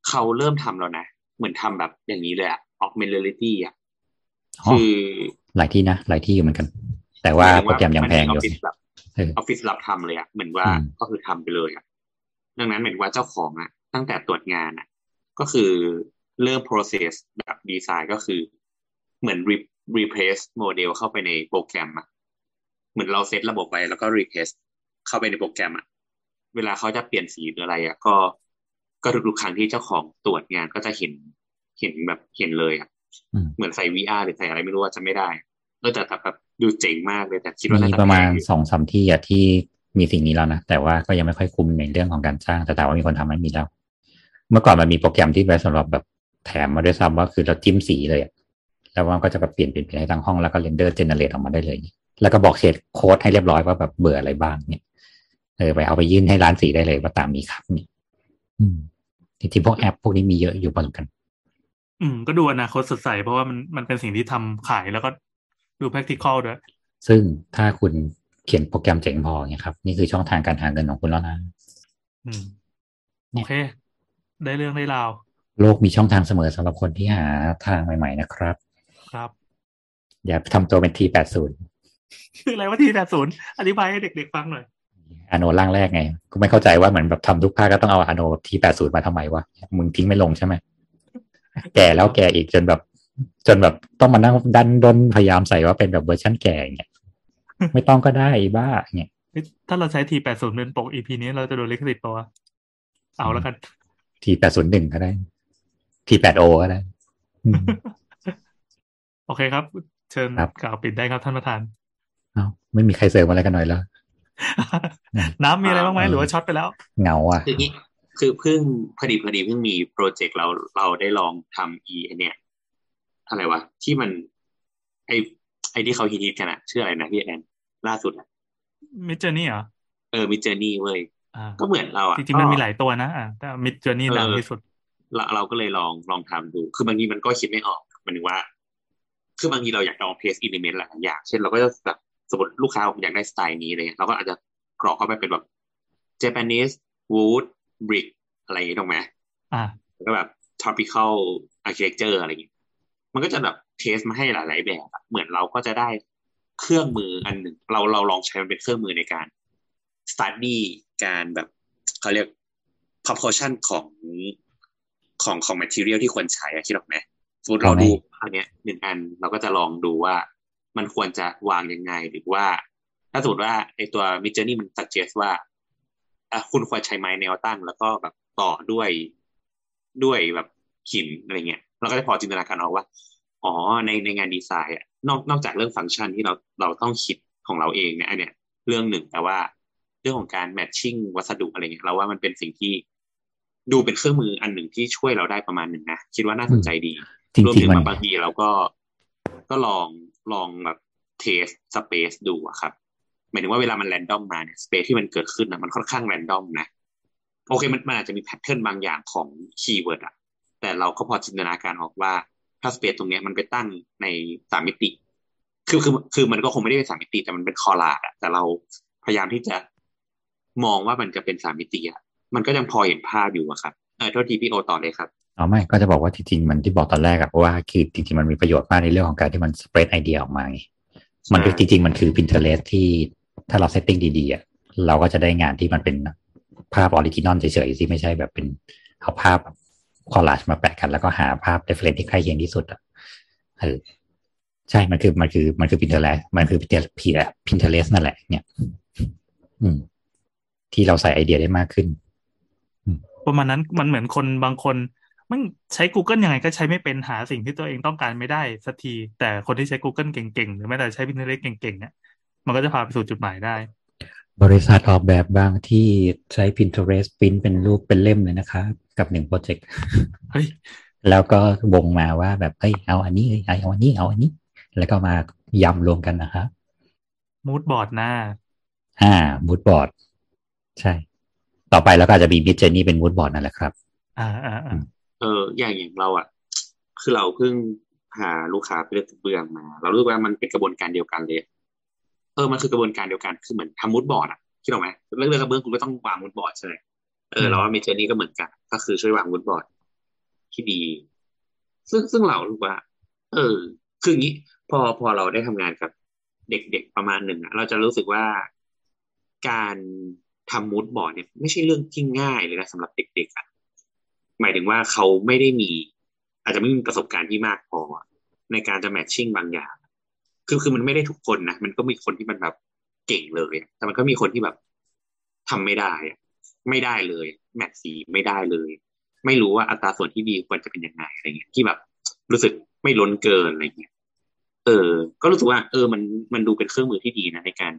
เขาเริ่มทำแล้วนะ เหมือนทำแบบอย่างนี้เลยอะ augmented reality อะอ๋อคือหลายที่นะ หลายที่อยู่เหมือนกัน แต่ว่าโปรแกรมยังแพงอยู่ ออฟฟิศแบบเออออฟฟิศรับทำเลยอะเหมือนว่าอืมก็คือทำไปเลยอะดังนั้นเหมือนว่าเจ้าของอะตั้งแต่ตรวจงานอะก็คือเริ่ม process แบบดีไซน์ก็คือ เหมือน re- replace โมเดลเข้าไปในโปรแกรมอะเหมือนเราเซตระบบไปแล้วก็ replace เข้าไปในโปรแกรมอะเวลาเขาจะเปลี่ยนสีหรืออะไรอะก็ก็ทุกๆครั้งที่เจ้าของตรวจงานก็จะเห็นเห็นแบบเห็นเลยอะอืมเหมือนใส่ VR หรือใส่อะไรไม่รู้ว่าจะไม่ได้เออแต่แต่แบบ ดูเจ๋งมากเลยแต่คิดว่าน่ามีจะประมาณแพงอยู่สองสามที่อะที่มีสิ่งนี้แล้วนะ แต่ว่าก็ยังไม่ค่อยคุ้มในเรื่องของการสร้าง แต่ถามว่ามีคนทำไหมมีแล้ว เมื่อก่อนมันมีโปรแกรมที่ไว้สำหรับแบบแถมมาด้วยซ้ำว่าคือเราจิ้มสีเลยอะแล้วมันก็จะแบบเปลี่ยนเปลี่ยนเปลี่ยนให้ทั้งห้องแล้วก็ render generate ออกมาได้เลย แล้วก็บอกเฉดให้เรียบร้อยว่าแบบเบอร์อะไรบ้างเนี่ยเออไปเอาไปยื่นให้ร้านสีได้เลยว่าตามนี้ครับเนี่ยอืมจริงๆพวกแอปพวกนี้มีเยอะอยู่พอสมควรอืมก็ดูอนาคตสดใสเพราะว่ามันมันเป็นสิ่งที่ทำขายแล้วก็ ดู practical ด้วย ซึ่งถ้าคุณเขียนโปรแกรมเจ๋งพอเนี่ยครับ นี่คือช่องทางการหาเงินของคุณแล้วนะอืมเนี่โอยเค ได้เรื่องได้ราว โลกมีช่องทางเสมอสำหรับคนที่หาทางใหม่ ๆ นะครับ ครับ อย่าทำตัวเป็นทีแปดศูนย์คืออะไรว่าทีแปดศูนย์อธิบายให้เด็ก ๆ ฟังหน่อยอโนร่างแรกไงกูไม่เข้าใจว่าเหมือนแบบทำทุกภาคก็ต้องเอา Arnold T แปดศูนย์มาทำไมวะมึงทิ้งไม่ลงใช่ไหมแก่แล้วแก่อีกจนแบบ จนแบบต้องมานั่งดันดนพยายามใส่ว่าเป็นแบบเวอร์ชันแก่อย่างเงี้ยไม่ต้องก็ได้บ้าเงี้ยถ้าเราใช้ T แปดศูนย์เป็นปก EP นี้เราจะโดนลิขสิทธิ์ปะวะเอาแล้วกัน T แปดศูนย์หนึ่งก็ได้ T แปด O ก็ได้อืมโอเคครับ เชิญครับกล่าวปิดได้ครับท่านประธานเอ้าไม่มีใครเสริมอะไรกันหน่อยแล้ว น้ำมีอะไรบ้างไหมอ่าหรือว่าช็อตไปแล้วเหงาอะคืออย่างนี้คือเพิ่งพอดีพอดีเพิ่งมี project เราเราได้ลองทำอีไอ้เนี่ย อะไรวะ ที่มัน AI ที่เขาฮิตๆกันอะชื่ออะไรนะพี่แอนล่าสุดอะ Midjourney เหรอเออ Midjourney เว้ยอ่าก็เหมือนเราอะจริงๆมันก็มีหลายตัวนะอ่าแต่ Midjourney เออดังที่สุดเราเราก็เลยลองลองทำดู คือบางทีมันก็คิดไม่ออกมันถึงว่า คือบางทีเราอยากลองเพสอิเลเมนต์หลายอย่าง เช่นเราก็จะแบบสมมติลูกค้าอยากได้สไตล์นี้อะไรเลย เราก็อาจจะกรอกเข้าไปเป็นแบบ Japanese wood brick อะไรอย่างงี้ถูกไหมอ่าแล้วก็แบบ tropical architecture อะไรอย่างงี้ มันก็จะแบบเทสมาให้หลาย ๆ แบบ เหมือนเราก็จะได้เครื่องมืออันหนึ่ง เราเราลองใช้มันเป็นเครื่องมือในการ study การแบบเขาเรียก proportion ของของของ material ที่ควรใช้อะคิดออกไหมสมมติเราดูอันเนี้ยหนึ่งอันเราก็จะลองดูว่ามันควรจะวางยังไงหรือว่า ถ้าสมมติว่าไอตัว mid journey มัน suggest ว่าอะคุณควรใช้ไม้แนวตั้ง แล้วก็แบบต่อด้วยด้วยแบบหินอะไรเงี้ย เราก็จะพอจินตนาการออกว่า อ๋อในในงานดีไซน์อะนอกนอกจากเรื่องฟังก์ชันที่เราเราต้องคิดของเราเองเนี่ยอันเนี้ยเรื่องหนึ่งแต่ว่าเรื่องของการแมทชิ่งวัสดุอะไรเงี้ยเราว่ามันเป็นสิ่งที่ดูเป็นเครื่องมืออันหนึ่งที่ช่วยเราได้ประมาณหนึ่งนะคิดว่าน่าสนใจดีจริงรวมจริถึงงมันว่าบางทีเราก็ก็ลองลองแบบ test space ดูอะครับหมายถึงว่าเวลามัน random มาเนี่ย space ที่มันเกิดขึ้นนะมันค่อนข้าง random นะโอเคมันมันอาจจะมี pattern บางอย่างของ keyword อะ แต่เราก็พอจินตนาการออกว่าถ้า space ตรงเนี้ยมันไปตั้งในสามมิติ คือคือคือมันก็คงไม่ได้เป็นสามมิติ แต่มันเป็น collage อะแต่เราพยายามที่จะมองว่ามันจะเป็นสามมิติอะมันก็ยังพอเห็นภาพอยู่อะครับเออโทษทีพี่โอต่อเลยครับอ๋อไม่ก็จะบอกว่าจริงๆมันที่บอกตอนแรกอะเพราะว่าคือจริงๆมันมีประโยชน์มากในเรื่องของการที่มัน spread ไอเดียออกมาไงมันจริงๆมันคือ Pinterest ที่ถ้าเรา setting ดีๆอะเราก็จะได้งานที่มันเป็นภาพ original เฉยๆที่ไม่ใช่แบบเป็นเอาภาพ collage มาแปะกัน แล้วก็หาภาพ reference ที่ใกล้เคียงที่สุดอะเออใช่มันคือมันคือมันคือ Pinterest มันคือ Pinterest Pinterest นั่นแหละ เนี่ย อืม ที่เราใส่ไอเดียได้มากขึ้นประมาณนั้นมันเหมือนคนบางคนมันใช้ Google ยังไงก็ใช้ไม่เป็นหาสิ่งที่ตัวเองต้องการไม่ได้สักที แต่คนที่ใช้ Google เก่งๆ หรือแม้แต่ใช้ Pinterest เก่งๆเนี่ยมันก็จะพาไปสู่จุดหมายได้ บริษัทออกแบบบางที่ใช้ Pinterest ปริ้นเป็นรูปเป็นเล่มเลยนะคะ กับหนึ่งโปรเจกต์เฮ้ยแล้วก็วงมาว่าแบบเอ้ยเอาอันนี้เอ้ยเอาอันนี้เอาอันนี้ แล้วก็มายำรวมกันนะคะ mood board น่ะ อ่า mood board ใช่ ต่อไปแล้วก็อาจจะมี Midjourney เป็น mood board นั่นแหละครับอ่าอ่าอ่าเอออย่างอย่างเราอะ คือเราเพิ่งพาลูกค้าไปเลือกกระเบื้องมา เรารู้สึกว่ามันเป็นกระบวนการเดียวกันเลย เออมันคือกระบวนการเดียวกันคือเหมือนทำ mood board อะคิดออกไหมเลือกเลือกกระเบื้องคุณก็ต้องวาง mood board ใช่ไหมเออเราว่ามิเจนี่ก็เหมือนกัน ก็คือช่วยวางมูดบอร์ดที่ดี ซึ่งซึ่งเรารู้สึกว่า เออ คืออย่างนี้ พอพอเราได้ทำงานกับเด็กๆประมาณหนึ่งอะเราจะรู้สึกว่าการทำมูดบอร์ดเนี่ย ไม่ใช่เรื่องที่ง่ายเลยนะสำหรับเด็กๆอะหมายถึงว่าเขาไม่ได้มี อาจจะไม่มีประสบการณ์ที่มากพอในการจะแมทชิ่งบางอย่าง คือคือมันไม่ได้ทุกคนนะมันก็มีคนที่มันแบบเก่งเลยแต่มันก็มีคนที่แบบทำไม่ได้อะไม่ได้เลย แมทสีไม่ได้เลย ไม่รู้ว่าอัตราส่วนที่ดีควรจะเป็นยังไงอะไรเงี้ยที่แบบ รู้สึกไม่ล้นเกินอะไรเงี้ยเออ ก็รู้สึกว่า เออ มันมันดูเป็นเครื่องมือที่ดีนะในการ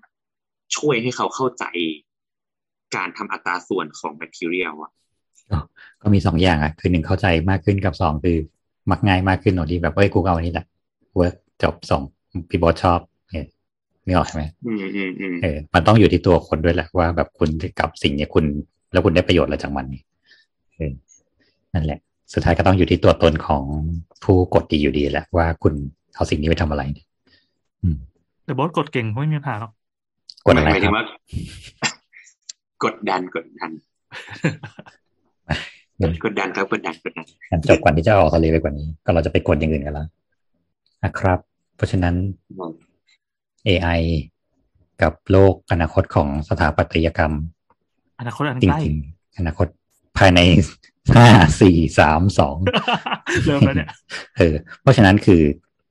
ช่วยให้เขาเข้าใจการทำอัตราส่วนของแมทเทียลอะก็มีสองอย่างอะ คือหนึ่งเข้าใจมากขึ้นกับสองคือ มักง่ายมากขึ้นหน่อยที่แบบเอ้ยกูเอาอันนี้แหละเวิร์กจบส่ง พี่บอสชอบเออนี่ออกใช่ไหมอืมอืมอืมเออมันต้องอยู่ที่ตัวคนด้วยแหละว่าแบบคุณกับสิ่งเนี้ยคุณ แล้วคุณได้ประโยชน์อะไรจากมันนี่เออนั่นแหละ สุดท้ายก็ต้องอยู่ที่ตัวตนของผู้กดดีอยู่ดีแหละว่าคุณเอาสิ่งนี้ไปทำอะไรเนี่ยอืมแต่บอสกดเก่งไม่มีปัญหาหรอกกดอะไรหมายคถึรับงว่ากดดันกดดันกดดันครับกดดันกดดันงั้นจบก่อนที่จะออกทะเลไปกว่านี้ ก็เราจะไปกดอย่างอื่นกันแล้วนะครับ เพราะฉะนั้น AI กับโลกอนาคตของสถาปัตยกรรม อนาคตอันจใกล้ริงๆอนาคตภายในห้าสี่สามสองเริ่มแล้วเนี่ยเออเพราะฉะนั้นคือ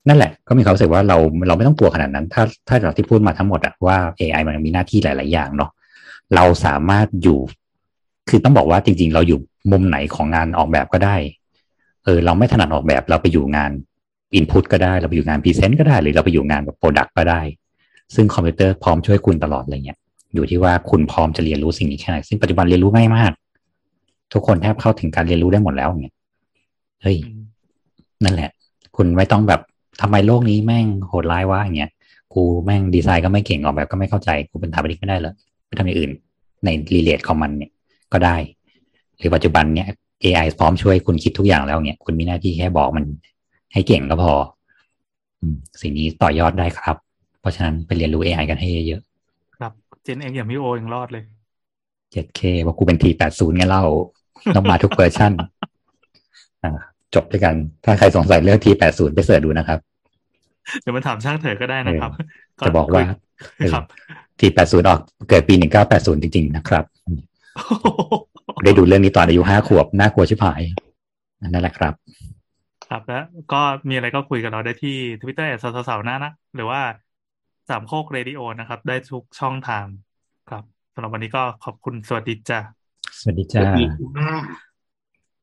นั่นแหละ ก็มีความรู้สึกว่าเราเราไม่ต้องกลัวขนาดนั้น ถ้าถ้าจากที่พูดมาทั้งหมดอะว่า AI มันมีหน้าที่หลาย ๆ อย่างเนาะเราสามารถอยู่ คือต้องบอกว่าจริง ๆ เราอยู่มุมไหนของงานออกแบบก็ได้ เออ เราไม่ถนัดออกแบบเราไปอยู่งาน input ก็ได้ เราไปอยู่งาน present ก็ได้ หรือเราไปอยู่งานแบบ product ก็ได้ ซึ่งคอมพิวเตอร์พร้อมช่วยคุณตลอดอะไรเงี้ยอยู่ที่ว่าคุณพร้อมจะเรียนรู้สิ่งนี้แค่ไหนซึ่งปัจจุบันเรียนรู้ง่ายมาก ทุกคนแทบเข้าถึงการเรียนรู้ได้หมดแล้วเนี่ยเฮ้ยอืมนั่นแหละ คุณไม่ต้องแบบทำไมโลกนี้แม่งโหดร้ายว่าอย่างเงี้ยกูแม่งดีไซน์ก็ไม่เก่งออกแบบก็ไม่เข้าใจกูเป็นสถาปนิกไม่ได้เหรอไปทำอย่างอื่น ในรีเลทของมันเนี่ยก็ได้ หรือปัจจุบันเนี่ย AI พร้อมช่วยคุณคิดทุกอย่างแล้วเนี่ยคุณมีหน้าที่แค่บอกมัน ให้เก่งก็พออืมสิ่งนี้ต่อยอดได้ครับ เพราะฉะนั้นไปเรียนรู้ AI กันให้เยอะครับเจนเองอย่างพี่โอยังรอดเลยๆ 7K ว่ากูเป็น T80 ไงเล่าต้องมาทุกเวอร์ชันอ่าจบด้วยกัน ถ้าใครสงสัยเรื่อง T80 ไปเสิร์ชดูนะครับเดี๋ยวมาถามช่างเถอะก็ได้นะครับ จะบอกว่าเออครับ T80 ออกเกิดปี 1980 จริง ๆ นะครับ ได้ดูเรื่องนี้ตอนอายุห้าขวบน่ากลัวชิบหายนั่นแหละครับ ครับแล้วก็มีอะไรก็คุยกับเราได้ที่ Twitter แอดสาวๆหน้านะ หรือว่าสามโคกเรดิโอนะครับ ได้ทุกช่องทางครับสำหรับวันนี้ก็ขอบคุณสวัสดีจ้าสวัสดีสจ้าวัสดีค่ะ